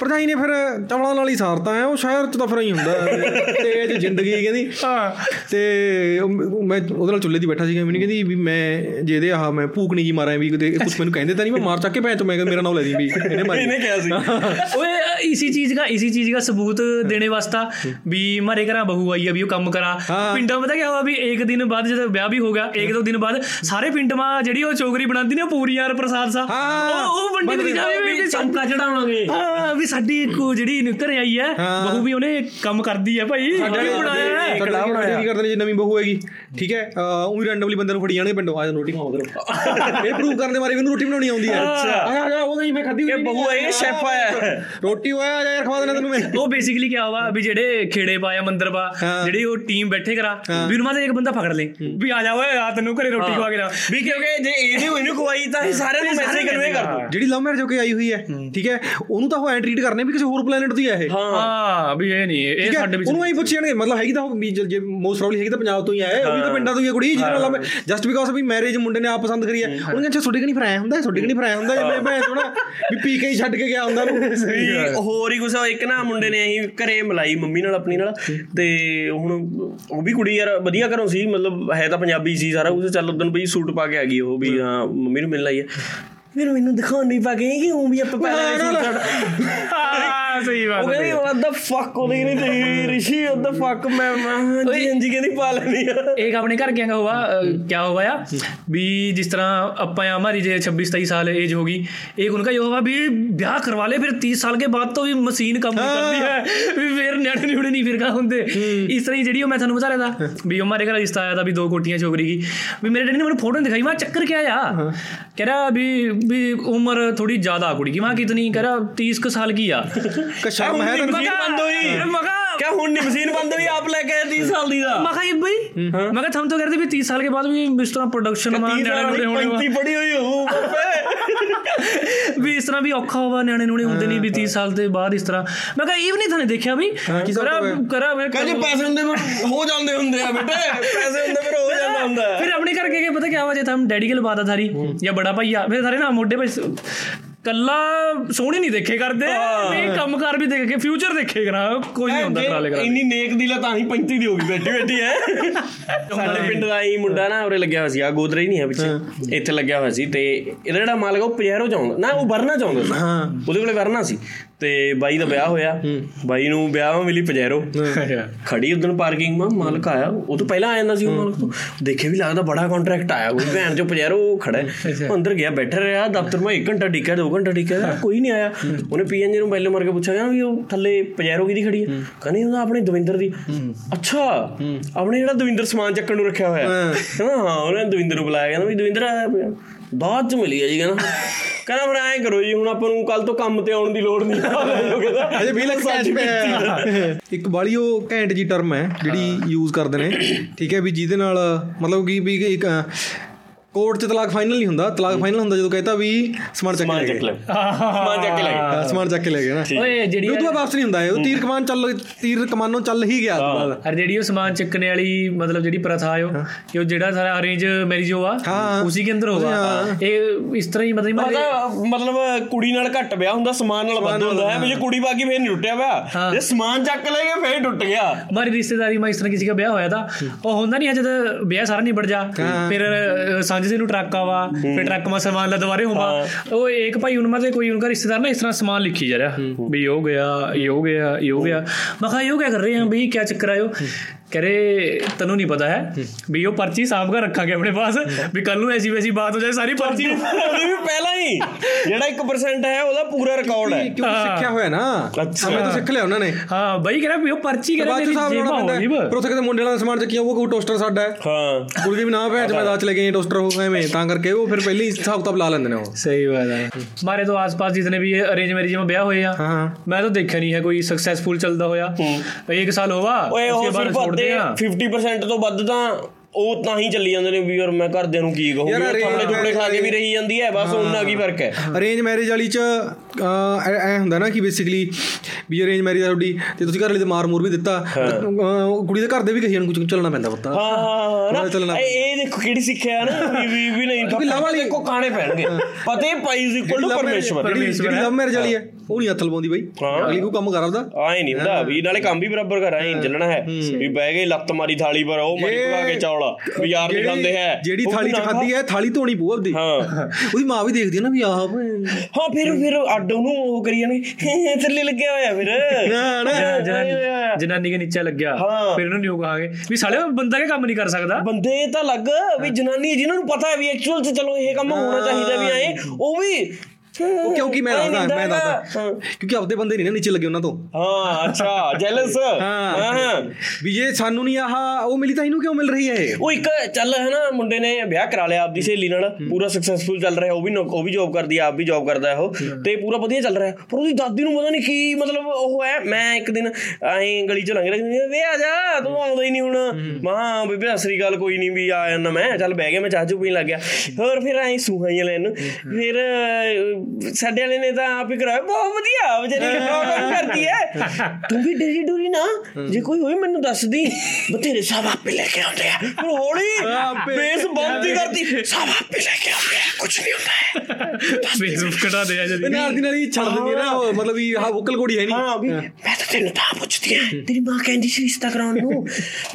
ਪਰਜਾਈ ਨੇ ਫਿਰ ਚੌਲਾਂ ਨਾਲ ਹੀ ਸਾਰਤਾ ਹੈ। ਉਹ ਸ਼ਹਿਰ ਚ ਤਾਂ ਫਿਰ ਹੀ ਹੁੰਦਾ ਤੇਜ ਜ਼ਿੰਦਗੀ ਕਹਿੰਦੀ। ਹਾਂ। ਤੇ ਮੈਂ ਉਹਦੇ ਨਾਲ ਚੁੱਲ੍ਹੇ ਦੀ ਬੈਠਾ ਸੀਗਾ। ਮੈਨੂੰ ਕਹਿੰਦੀ ਵੀ ਮੈਂ ਜਿਹਦੇ ਆਹ ਮੈਂ ਭੂਕ ਨਹੀਂ ਜੀ ਮਾਰਾਂ ਵੀ ਕੁਝ ਮੈਨੂੰ ਕਹਿੰਦੇ ਤਾਂ ਨਹੀਂ। ਮੈਂ ਮਾਰ ਚੱਕ ਕੇ ਭੈਣ ਤੋਂ ਮੈਂ ਮੇਰਾ ਨਾਮ ਲੈ ਦੀ ਵੀ। ਇਹਨੇ ਮਾਰੀ। ਇਹਨੇ ਕਿਹਾ ਸੀ। ਓਏ ਇਸੀ ਚੀਜ਼ ਦਾ ਇਸੀ ਚੀਜ਼ ਦਾ ਸਬੂਤ ਦੇਣੇ ਵਾਸਤਾ ਵੀ हमारे घर बहू आई है भी वो कम करा हाँ। पिंडा में पता क्या हुआ भी एक दिन बाद जब ब्याह भी हो गया एक दो दिन बाद सारे पिंड में ਜਿਹੜੀ ਉਹ ਚੋਕਰੀ ਬਣਾਉਂਦੀ ਨੇ ਉਹ ਪੂਰੀ ਯਾਰ ਪ੍ਰਸਾਦ ਸਾ ਹਾਂ। ਉਹ ਉਹ ਵੰਡੀ ਦੀ ਜਾਵੇ ਵੀ ਵੀ ਚਮਕਾ ਚੜਾਵਾਂਗੇ ਹਾਂ ਵੀ ਸਾਡੀ ਕੋ ਜਿਹੜੀ ਘਰੇ ਆਈ ਹੈ ਹਾਂ। ਬਹੂ ਵੀ ਉਹਨੇ ਕੰਮ ਕਰਦੀ ਹੈ ਭਾਈ ਸਾਡੇ ਉਹ ਵੀ ਬਣਾਇਆ ਹੈ ਸਾਡੇ ਕੜਾ ਕੀ ਬਣਾਇਆ। ਕੀ ਕਰਦੇ ਨੇ ਜੇ ਨਵੀਂ ਬਹੂ ਹੈਗੀ ਠੀਕ ਹੈ ਉਹੀ ਰੈਂਡਮਲੀ ਬੰਦੇ ਨੂੰ ਫੜੀ ਜਾਣਗੇ ਪਿੰਡੋਂ ਆ ਜਾ ਰੋਟੀ ਖਾਓ ਕਰੋ ਇਹ ਪ੍ਰੂਵ ਕਰਨ ਦੇ ਮਾਰੇ ਮੈਨੂੰ ਰੋਟੀ ਬਣਾਉਣੀ ਆਉਂਦੀ ਹੈ ਅੱਛਾ। ਆ ਜਾ ਉਹ ਨਹੀਂ ਮੈਂ ਖਾਧੀ ਹੋਈ ਇਹ ਨਹੀਂ। ਬਹੂ ਹੈ ਇਹ ਸ਼ੈਫ ਹੈ ਰੋਟੀ ਹੋਇਆ ਆ ਜਾ ਯਾਰ ਖਵਾ ਦੇਣਾ ਤੈਨੂੰ ਮੈਂ ਉਹ ਬੇਸਿਕਲੀ ਕੀ ਹੁਆ ਵੀ ਜਿਹੜੇ ਖੇੜੇ ਪਾਏ ਆਇਆ ਮੰਦਰ ਬਾ ਜਿਹੜੀ ਉਹ ਟੀਮ ਬੈਠੇ ਕਰਾ ਵੀ ਉਹਨਾਂ ਦਾ ਇੱਕ ਬੰਦਾ ਫਕੜ ਲੈ। ਵੀ ਆ ਜਾ ਓਏ ਆ ਤੈਨੂੰ ਘਰੇ ਰੋਟੀ ਖਵਾ ਕੇ ਨਾ ਵੀ ਕਿਉਂਕਿ ਜੇ ਇਹਨੇ ਇਹਨੂੰ ਖਵਾਈ ਤਾਂ ਇਹ ਸਾਰਿਆਂ ਨੂੰ ਮੈਸੇਜ ਕਨਵੇ ਕਰ ਦੋ। ਜਿਹੜੀ ਲਵ ਮੈਰਿਜ ਹੋ ਕੇ ਆਈ ਹੋਈ ਹੈ ਠੀਕ ਹੈ ਉਹਨੂੰ ਤਾਂ ਉਹ ਐਂ ਟ੍ਰੀਟ ਕਰਨੇ ਵੀ ਕਿਸੇ ਹੋਰ ਪਲੈਨਟ ਦੀ ਹੈ ਇਹ। ਹਾਂ। ਵੀ ਇਹ ਨਹੀਂ ਇਹ ਸਾਡੇ ਵਿੱਚ ਉਹਨੂੰ ਐਂ ਪੁੱਛੀ ਜਾਣਗੇ ਮਤਲਬ ਹੈਗੀ ਤਾਂ ਉਹ ਵੀ ਜੇ ਮੋਸਟ ਪ੍ਰੋਬਬਲੀ ਹੈਗੀ ਤਾਂ ਪੰਜਾਬ ਤੋਂ ਹੀ ਹੈ ਉਹ ਵੀ ਤਾਂ ਪਿੰਡਾਂ ਤੋਂ ਹੀ ਹੈ ਕੁੜੀ ਜਿਹਦੇ ਨਾਲ ਜਸਟ ਬਿਕਾਜ਼ ਵੀ ਮੈਰਿਜ ਮੁੰਡੇ ਨੇ ਆਪ ਪਸੰਦ ਕਰੀ ਹੈ। ਉਹਨੇ ਕਹਿੰਦਾ ਅੱਛਾ ਤੁਹਾਡੇ ਕਨੀ ਫਰਾਇਆ ਹੁੰਦਾ ਤੁਹਾਡੇ ਕਨੀ ਫਰਾਇਆ ਹੁੰਦਾ ਮੈਂ ਮੈਂ ਥੋੜਾ ਵੀ ਪੀ ਕੇ ਹੀ ਛੱਡ ਕੇ ਗਿਆ ਹੁੰਦਾ ਵੀ ਹੋਰ ਹੀ ਕੁਛ ਇੱਕ ਨਾ ਮੁੰਡੇ ਨੇ ਅਸੀਂ ਘਰੇ ਮਲਾਈ ਮੰਮੀ ਨਾਲ ਆਪਣੀ ਨਾਲ ਤੇ ਹੁਣ ਉਹ ਵੀ ਕੁੜੀ ਯਾਰ ਵਧੀਆ ਘਰੋਂ ਸੀ ਮਤਲਬ ਹੈ ਤਾਂ ਪੰਜਾਬੀ ਸੀ ਸਾਰਾ ਕੁਝ ਚੱਲ ਉਦੋਂ ਬਈ ਸੂਟ ਪਾ ਕੇ ਆ ਗਈ ਉਹ ਵੀ ਹਾਂ। ਮੰਮੀ ਨੂੰ ਮਿਲਣ ਆਈ ਹੈ ਫਿਰ ਮੈਨੂੰ ਦਿਖਾਉਣ ਨਹੀਂ ਪਾ ਗਈ ਕਿ ਉਹ ਵੀ ਆਪਾਂ ਪਹਿਲਾਂ ਹਾਂ। ਸਹੀ ਬਾਤ ਉਹ ਕਹਿੰਦੀ what the fuck ਉਹਦੇ ਨਹੀਂ ਤੇ ਰਿਸ਼ੀ what the fuck ਮੈਂ ਮੈਂ ਹਾਂਜੀ ਹਾਂਜੀ ਕਹਿੰਦੀ ਪਾ ਲੈਣੀ ਆ एक अपने घर क्या हुआ अ, क्या हुआ या भी जिस तरह अपा हमारी जो छब्बीस तेईस साल एज होगी एक उनका ये हुआ भी ब्याह करवा ले फिर तीस साल के बाद तो भी मशीन कम नहीं करती है भी फिर न्याणे न्यूड़े नहीं फिर कहा होंगे इस तरह ही ਜਿਹੜੀ ਉਹ ਮੈਂ ਤੁਹਾਨੂੰ ਬਤਾ ਰਿਹਾ था ਵੀ हमारे घर रिश्ता आया था भी दो कोटियां छोकरी की भी मेरे डैडी ने मैंने फोटो दिखाई मैं चक्कर क्या आया कह रहा भी भी उम्र थोड़ी ज्यादा कुड़ी की मैं कितनी कह रहा तीस क साल की आ ਕਿ ਸ਼ਰਮ ਹੈ ਤੈਨੂੰ ਮਸ਼ੀਨ ਬੰਦ ਹੋਈ मैं कहा ਕਿਆ ਹੁਣ ਨਹੀਂ ਮਸ਼ੀਨ ਬੰਦ ਹੋਈ ਆਪ ਲੈ ਕੇ ਆਏ 30 ਸਾਲ ਦੀ ਦਾ मैं कहा ये भाई मैं कहा हम तो कहते भी तीस साल के बाद भी इस तरह प्रोडक्शन में 30 न्याणे न्यूड़े होने वा। 35 ਪੜੀ ਹੋਈ ਹੋਊ ਬਾਬੇ ਵੀ ਇਸ ਤਰ੍ਹਾਂ ਵੀ ਔਖਾ ਹੋਵਾ ਨਿਆਣੇ ਨੂਣੇ ਹੁੰਦੇ ਨਹੀਂ ਵੀ 30 ਸਾਲ ਦੇ ਬਾਅਦ ਇਸ ਤਰ੍ਹਾਂ ਮੈਂ ਕਿਹਾ ਇਹ ਵੀ ਨਹੀਂ ਥਾਨੇ ਦੇਖਿਆ ਵੀ ਕੀ ਹਿਸਾਬ ਕਰਾ ਕਿਤਾਬ ਹੈ? ਕਰਾ ਮੈਂ ਕਹਿੰਦੇ ਪੈਸੇ ਹੁੰਦੇ ਫਿਰ ਹੋ ਜਾਂਦੇ ਹੁੰਦੇ ਆ ਬੇਟੇ ਪੈਸੇ ਹੁੰਦੇ ਫਿਰ ਹੋ ਜਾਂਦਾ ਹੁੰਦਾ ਹੈ। फिर अपने घर के के पता क्या हुआ जैसे हम डैडी के लिए बात थारी या बड़ा भैया फिर सारे ना मोटे पे ਕੱਲਾ ਸੋਹਣੀ ਨਹੀਂ ਦੇਖੇ ਕਰਦੇ। ਵੀ ਕੰਮਕਾਰ ਵੀ ਦੇਖ ਕੇ ਫਿਊਚਰ ਦੇਖੇ ਕਰਾ ਕੋਈ ਨਹੀਂ ਹੁੰਦਾ ਕਰਾ ਲੈ ਕਰਾ ਇੰਨੀ ਨੇਕ ਦਿਲ ਤਾਂ ਹੀ 35 ਦੀ ਹੋ ਗਈ ਬੈਠੀ ਬੈਠੀ ਹੈ। ਸਾਡੇ ਪਿੰਡ ਦਾ ਹੀ ਮੁੰਡਾ ਨਾ ਉਰੇ ਲੱਗਿਆ ਹੋਇਆ ਸੀ ਆ ਗੋਦਰੇ ਹੀ ਨਹੀਂ ਹੈ ਪਿੱਛੇ। ਇੱਥੇ ਲੱਗਿਆ ਹੋਇਆ ਸੀ ਤੇ ਇਹਦਾ ਜਿਹੜਾ ਮਾਲਕ ਉਹ ਪਜੈਰੋ ਚਾਹੁੰਦਾ ਨਾ ਉਹ ਵਰਨਾ ਚਾਹੁੰਦਾ ਸੀ। ਹਾਂ। ਉਹਦੇ ਕੋਲੇ ਵਰਨਾ ਸੀ। ਤੇ ਬਾਈ ਦਾ ਵਿਆਹ ਹੋਇਆ। ਬਾਈ ਨੂੰ ਵਿਆਹ ਵਿੱਚ ਮਿਲੀ ਪਜੈਰੋ ਖੜੀ ਉਦੋਂ ਪਾਰਕਿੰਗ ਮਾ ਮਾਲਕ ਆਇਆ। ਉਹ ਤੋਂ ਪਹਿਲਾਂ ਆ ਜਾਂਦਾ ਸੀ ਉਹ ਮਾਲਕ ਤੋਂ। ਦੇਖੇ ਵੀ ਲੱਗਦਾ ਬੜਾ ਕੰਟਰੈਕਟ ਆਇਆ। ਕੋਈ ਭੈਣ ਚੋ ਪਜੈਰੋ ਖੜਾ ਅੰਦਰ ਗਿਆ ਬੈਠਾ ਰਿਹਾ। ਦਫ਼ਤਰ ਮੈਂ 1 ਘੰਟਾ ਟਿਕਿਆ 2 ਘੰਟਾ ਟਿਕਿਆ ਕੋਈ ਨਹੀਂ ਆਇਆ। ਉਹਨੇ ਪੀਐਨਜੀ ਨੂੰ ਬੈਲ ਮਾਰ ਕੇ ਪੁੱਛਿਆ। ਕਹਿੰਦਾ ਵੀ ਉਹ ਥੱਲੇ ਪਜੈਰੋ ਕਿਹਦੀ ਖੜੀ ਹੈ? ਕਹਿੰਦੀ ਉਹਦਾ ਆਪਣੇ ਦਵਿੰਦਰ ਦੀ। ਅੱਛਾ। ਆਪਣੇ ਜਿਹੜਾ ਦਵਿੰਦਰ ਸਮਾਨ ਚੱਕਣ ਨੂੰ ਰੱਖਿਆ ਹੋਇਆ। ਹਾਂ। ਉਹਨੇ ਦਵਿੰਦਰ ਨੂੰ ਬੁਲਾਇਆ। ਕਹਿੰਦਾ ਵੀ ਦਵਿੰਦਰ ਬਾਅਦ ਚ ਮਿਲੀ ਹੈ ਜੀ ਕਹਿੰਦਾ। ਕਹਿੰਦਾ ਫਿਰ ਐਂ ਕਰੋ ਜੀ ਹੁਣ ਆਪਾਂ ਨੂੰ ਕੱਲ ਤੋਂ ਕੰਮ ਤੇ ਆਉਣ ਦੀ ਲੋੜ ਨਹੀਂ। ਆ ਉਹ ਕਹਿੰਦਾ ਅਜੇ 20 ਲੱਖ ਕੈਸ਼ ਪਿਆ। ਇੱਕ ਬਾਲੀ ਉਹ ਘੈਂਟ ਜੀ ਟਰਮ ਹੈ ਜਿਹੜੀ ਯੂਜ਼ ਕਰਦੇ ਨੇ। ਠੀਕ ਹੈ ਵੀ ਜਿਹਦੇ ਨਾਲ ਮਤਲਬ ਕਿ ਵੀ ਇੱਕ ਕੋਰਟ 'ਚ ਤਲਾਕ ਫਾਈਨਲ ਨਹੀਂ ਹੁੰਦਾ ਤਲਾਕ ਫਾਈਨਲ ਹੁੰਦਾ ਜਦੋਂ ਕਹਿੰਦਾ ਵੀ ਸਮਾਨ ਚੱਕ ਕੇ ਲੈ ਗਏ। ਸਮਾਨ ਚੱਕ ਕੇ ਲੈ ਗਏ। ਸਮਾਨ ਚੱਕ ਕੇ ਲੈ ਗਏ ਨਾ। ਓਏ ਜਿਹੜੀ ਉਹ ਤੋਂ ਵਾਪਸ ਨਹੀਂ ਹੁੰਦਾ ਇਹ ਉਹ ਤੀਰ ਕਮਾਨ ਚੱਲ ਤੀਰ ਕਮਾਨੋਂ ਚੱਲ ਹੀ ਗਿਆ। ਬਾਅਦ ਅਰ ਜਿਹੜੀ ਉਹ ਸਮਾਨ ਚੱਕਣੇ ਵਾਲੀ ਮਤਲਬ ਜਿਹੜੀ ਪ੍ਰਥਾ ਆਇਓ ਕਿ ਉਹ ਜਿਹੜਾ ਸਾਰਾ ਅਰੇਂਜ ਮੈਰਿਜ ਹੋਆ ਉਸੇ ਦੇ ਅੰਦਰ ਹੋਆ ਇਹ ਇਸ ਤਰ੍ਹਾਂ ਹੀ ਮਤਲਬ ਮਤਲਬ ਕੁੜੀ ਨਾਲ ਘੱਟ ਵਿਆਹ ਹੁੰਦਾ ਸਮਾਨ ਨਾਲ ਵੱਧ ਹੁੰਦਾ। ਹੈ। ਮੈਨੂੰ ਕੁੜੀ ਬਾਕੀ ਫੇਰ ਨਹੀਂ ਟੁੱਟਿਆ ਵਿਆਹ। ਜੇ ਸਮਾਨ ਚੱਕ ਲੈ ਗਏ ਫੇਰ ਟੁੱਟ ਗਿਆ। ਮਾਰੀ ਰਿਸ਼ਤੇਦਾਰੀ ਮੈਂ ਇਸ ਤਰ੍ਹਾਂ ਕਿਸੇ ਦਾ ਵਿਆਹ ਹੋਇਆ ਤਾਂ ਉਹ ਹੁੰਦਾ ਨਹੀਂ ਜਦ ਵਿਆਹ ਸਾਰਾ ਨਿਬੜ ਜਾ। ਫਿਰ ਅ, ਸਾਂਝ ਦੇ ਨੂੰ ਟਰੱਕ ਆਵਾ ਫਿਰ ਟਰੱਕ ਮਾ ਸਮਾਨ ਲਦਵਾਰੇ ਹੋਵਾ ਉਹ ਇੱਕ ਭਾਈ ਉਹਨਾਂ ਦੇ ਕੋਈ ਉਨਕਾ ਰਿਸ਼ਤੇਦਾਰ ਨਾ ਇਸ ਤਰ੍ਹਾਂ ਸਮਾਨ ਲਿਖੀ ਜਾ ਰਿਹਾ ਵੀ ਹੋ ਗਿਆ ਇਹ ਹੋ ਗਿਆ ਇਹ ਹੋ ਗਿਆ। ਮੈਂ ਕਿਹਾ ਇਹ हैं ਚੱਕਰ ਆਇਓ कह रहे तनु नहीं पता है भी वो पर्ची साहब का रखा अपने पास भी कल ਨੂੰ ऐसी वैसी बात हो जाए सारी पर्ची ਉਹਦੀ ਵੀ ਪਹਿਲਾਂ ਹੀ ਜਿਹੜਾ 1% ਹੈ ਉਹਦਾ ਪੂਰਾ ਰਿਕਾਰਡ ਹੈ ਕਿਉਂਕਿ ਸਿੱਖਿਆ ਹੋਇਆ ਨਾ ਅੱਛਾ। ਮੈਂ ਤਾਂ ਸਿੱਖ ਲਿਆ ਉਹਨਾਂ ਨੇ हाँ भाई कह रहा भी वो पर्ची कह रहा ਬਾਅਦ ਚ तेरी ਹਿਸਾਬ जेब ਲਾਉਣਾ में ਪੈਂਦਾ होगी ਹੈ। ਪਰ ਉੱਥੇ ਕਿਤੇ ਮੁੰਡੇ ਵਾਲਾ ਸਮਾਨ ਚੱਕਿਆ ਉਹ ਕੋਈ ਟੋਸਟਰ ਸਾਡਾ ਹੈ ਹਾਂ ਕੁੜੀ ਵੀ ਨਾ ਭੈਣ ਚ ਮੈਂ ਦਾਚ ਲੈ ਗਏ ਟੋਸਟਰ ਹੋ ਐਵੇਂ ਤਾਂ ਕਰਕੇ ਉਹ ਫਿਰ ਪਹਿਲੇ ਹੀ ਹਿਸਾਬ ਕਿਤਾਬ ਲਾ ਲੈਂਦੇ ਨੇ ਉਹ सही बात है हमारे तो आसपास जितने भी अरेंज मैरिज में ब्याह हुए हैं ਹਾਂ ਹਾਂ मैं तो देखा नहीं है कोई सक्सेसफुल चलता होया एक साल हुआ ਜਾਂਦੇ 50% ਤੋਂ ਵੱਧ ਤਾਂ ਉਹ ਤਾਂ ਹੀ ਚੱਲੀ ਜਾਂਦੇ ਨੇ ਵੀ ਯਾਰ ਮੈਂ ਘਰਦਿਆਂ ਨੂੰ ਕੀ ਕਹੂੰਗਾ ਥੋੜੇ ਥੋੜੇ ਖਾ ਕੇ ਵੀ ਰਹੀ ਜਾਂਦੀ ਹੈ ਬਸ ਉਹਨਾਂ ਕੀ ਫ਼ਰਕ ਹੈ। ਅਰੇਂਜ ਮੈਰਿਜ ਵਾਲੀ ਚ ਐ ਹੁੰਦਾ ਨਾ ਕਿ ਬੇਸਿਕਲੀ ਵੀ ਅਰੇਂਜ ਮੈਰਿਜ ਤੁਹਾਡੀ ਤੇ ਤੁਸੀਂ ਘਰ ਵਾਲੇ ਦੇ ਮਾਰ ਮੂਰ ਵੀ ਦਿੱਤਾ ਕੁੜੀ ਦੇ ਘਰ ਦੇ ਵੀ ਕਹੀ ਨੂੰ ਚੱਲਣਾ ਪੈਂਦਾ ਪੁੱਤਾ। ਹਾਂ ਹਾਂ ਹਾਂ ਇਹ ਦੇਖੋ ਕਿਹੜੀ ਸਿੱਖਿਆ ਨਾ ਵੀ ਵੀ ਵੀ ਨਹੀਂ। ਤਾਂ ਲਾਵਾਂ ਵਾਲੀ ਕੋ ਕਾਣੇ ਪੈਣਗੇ। ਪਤਾ ਹੀ ਪਾਈਜ਼ ਇਕੁਅਲ ਟੂ ਪਰਮੇਸ਼ਵਰ। ਜਿਹੜੀ ਲਵ ਮੈਰਿਜ ਵਾਲੀ ਹੈ। ਉਹ ਨਹੀਂ ਹੱਥ ਲਵਾਉਂਦੀ ਬਾਈ। ਅਗਲੀ ਕੋ ਕੰਮ ਕਰਦਾ ਆਏ ਨਹੀਂ ਹੁੰਦਾ ਵੀ ਨਾਲੇ ਕੰਮ ਵੀ ਬਰਾਬਰ ਕਰ ਆਏ ਚੱਲਣਾ ਹੈ। ਵੀ ਬਹਿ ਗਏ ਲੱਤ ਮਾਰੀ ਥਾਲੀ ਪਰ ਉਹ ਮਰੀ ਪਕਾ ਕੇ ਚੌਲਾ। ਵੀ ਯਾਰ ਨਹੀਂ ਖਾਂਦੇ ਹੈ। ਜਿਹੜੀ ਥਾਲੀ ਚ ਖਾਦੀ ਹੈ ਥਾਲੀ ਧੋਣੀ ਪਊ ਆਪਦੀ। ਹਾਂ। ਉਹਦੀ ਮਾਂ ਵੀ ਦੇਖਦੀ ਹੈ ਨਾ ਵੀ ਆਹ ਹਾਂ ਫਿਰ ਫਿਰ ਅੱਡ ਉਹਨੂੰ ਉਹ ਕਰੀ ਜਾਣਗੇ ਥੱਲੇ ਲੱਗਿਆ ਹੋਇਆ ਫਿਰ। ਜਨਾਨੀ ਦੇ ਨੀਚੇ ਲੱਗਿਆ। ਫਿਰ ਉਹਨੂੰ ਨਿਊ ਕਹਾਂਗੇ। ਵੀ ਸਾਲੇ ਬੰਦਾ ਕੇ ਕੰਮ ਨਹੀਂ ਕਰ ਸਕਦਾ? ਬੰਦੇ ਤਾਂ ਲੱਗ ਵੀ ਜਨਾਨੀ ਜਿਨ੍ਹਾਂ ਨੂੰ ਪਤਾ ਹੈ ਵੀ ਐਕਚੁਅਲ ਚ ਚਲੋ ਇਹ ਕੰਮ ਹੋਣਾ ਚਾਹੀਦਾ ਵੀ ਆਏ ਉਹ ਵੀ ਉਹ ਕਿਉਂਕਿ ਮੈਂ ਦੱਸਦਾ ਮੈਂ ਦੱਸਦਾ। ਕਿਉਂਕਿ ਆਪਦੇ ਬੰਦੇ ਨਹੀਂ ਨਾ ਨੀਚੇ ਲੱਗੇ ਉਹਨਾਂ ਤੋਂ। ਹਾਂ ਅੱਛਾ ਜੈਲਸ ਹਾਂ। ਵੀ ਜੇ ਸਾਨੂੰ ਨਹੀਂ ਆਹ ਉਹ ਮਿਲੀ ਤਾਂ ਇਹਨੂੰ ਕਿਉਂ ਮਿਲ ਰਹੀ ਹੈ ਇਹ? ਉਹ ਇੱਕ ਚੱਲ ਹੈ ਨਾ ਮੁੰਡੇ ਨੇ ਵਿਆਹ ਕਰਾ ਲਿਆ ਆਪਦੀ ਸਹੇਲੀ ਨਾਲ। ਪੂਰਾ ਸਕਸੈਸਫੁਲ ਚੱਲ ਰਿਹਾ ਉਹ ਵੀ ਉਹ ਵੀ ਜੌਬ ਕਰਦੀ ਆ ਆਪ ਵੀ ਜੌਬ ਕਰਦਾ ਉਹ। ਤੇ ਪੂਰਾ ਵਧੀਆ ਚੱਲ ਰਿਹਾ। ਪਰ ਉਹਦੀ ਦਾਦੀ ਨੂੰ ਪਤਾ ਨਹੀਂ ਕੀ ਮਤਲਬ ਉਹ ਹੈ ਮੈਂ ਇੱਕ ਦਿਨ ਐਂ ਗਲੀ ਚ ਲੰਘ ਰਿਹਾ ਵੇ ਆ ਜਾ ਤੂੰ ਆਉਂਦਾ ਹੀ ਨਹੀਂ ਹੁਣ। ਮਾਂ ਬੀਬੀ ਸਤਿ ਸ੍ਰੀ ਅਕਾਲ ਕੋਈ ਨਹੀਂ ਵੀ ਆ ਜਾਂਦਾ ਮੈਂ। ਚੱਲ ਬਹਿ ਗਿਆ ਮੈਂ ਚਾਹ ਚੂ ਪੀਣ ਲੱਗ ਗਿਆ। ਹੋਰ ਫਿਰ ਐਂ ਸੂਹਾਈਆਂ ਲੈਣ ਫਿਰ ਸਾਡੇ ਵਾਲੇ ਨੇ ਤਾਂ ਆਪ ਹੀ ਕਰਾਇਆ ਬਹੁਤ ਵਧੀਆ ਵਿਚਾਰੀ ਕੰਮ ਕਰਦੀ ਹੈ। ਤੂੰ ਵੀ ਡਰੀ ਡੂਰੀ ਨਾ ਜੇ ਕੋਈ ਹੋਈ ਮੈਨੂੰ ਦੱਸ ਦੀ ਬਥੇਰੇ ਸਭ ਆਪੇ ਲੈ ਕੇ ਆਉਂਦੇ ਆ। ਫਿਰ ਹੌਲੀ। ਬੇਸ ਬੰਦ ਹੀ ਕਰਦੀ ਸਭ ਆਪੇ ਲੈ ਕੇ ਆਉਂਦੇ ਆ ਕੁਝ ਨਹੀਂ ਹੁੰਦਾ ਹੈ। ਫੇਸਬੁੱਕ ਕਢਾ ਦੇ ਆ ਜਦੀ। ਇਹ ਨਾਲ ਦੀ ਨਾਲ ਹੀ ਛੱਡ ਦਿੰਦੀ ਹੈ ਨਾ ਮਤਲਬ ਵੀ ਆਹ ਵੋਕਲ ਕੋੜੀ ਹੈ ਨਹੀਂ ਹਾਂ ਵੀ ਮੈਂ ਤਾਂ ਤੈਨੂੰ ਤਾਂ ਪੁੱਛਦੀ ਆ ਤੇਰੀ ਮਾਂ ਕਹਿੰਦੀ ਸੀ ਰਿਸ਼ਤਾ ਕਰਾਉਣ ਨੂੰ।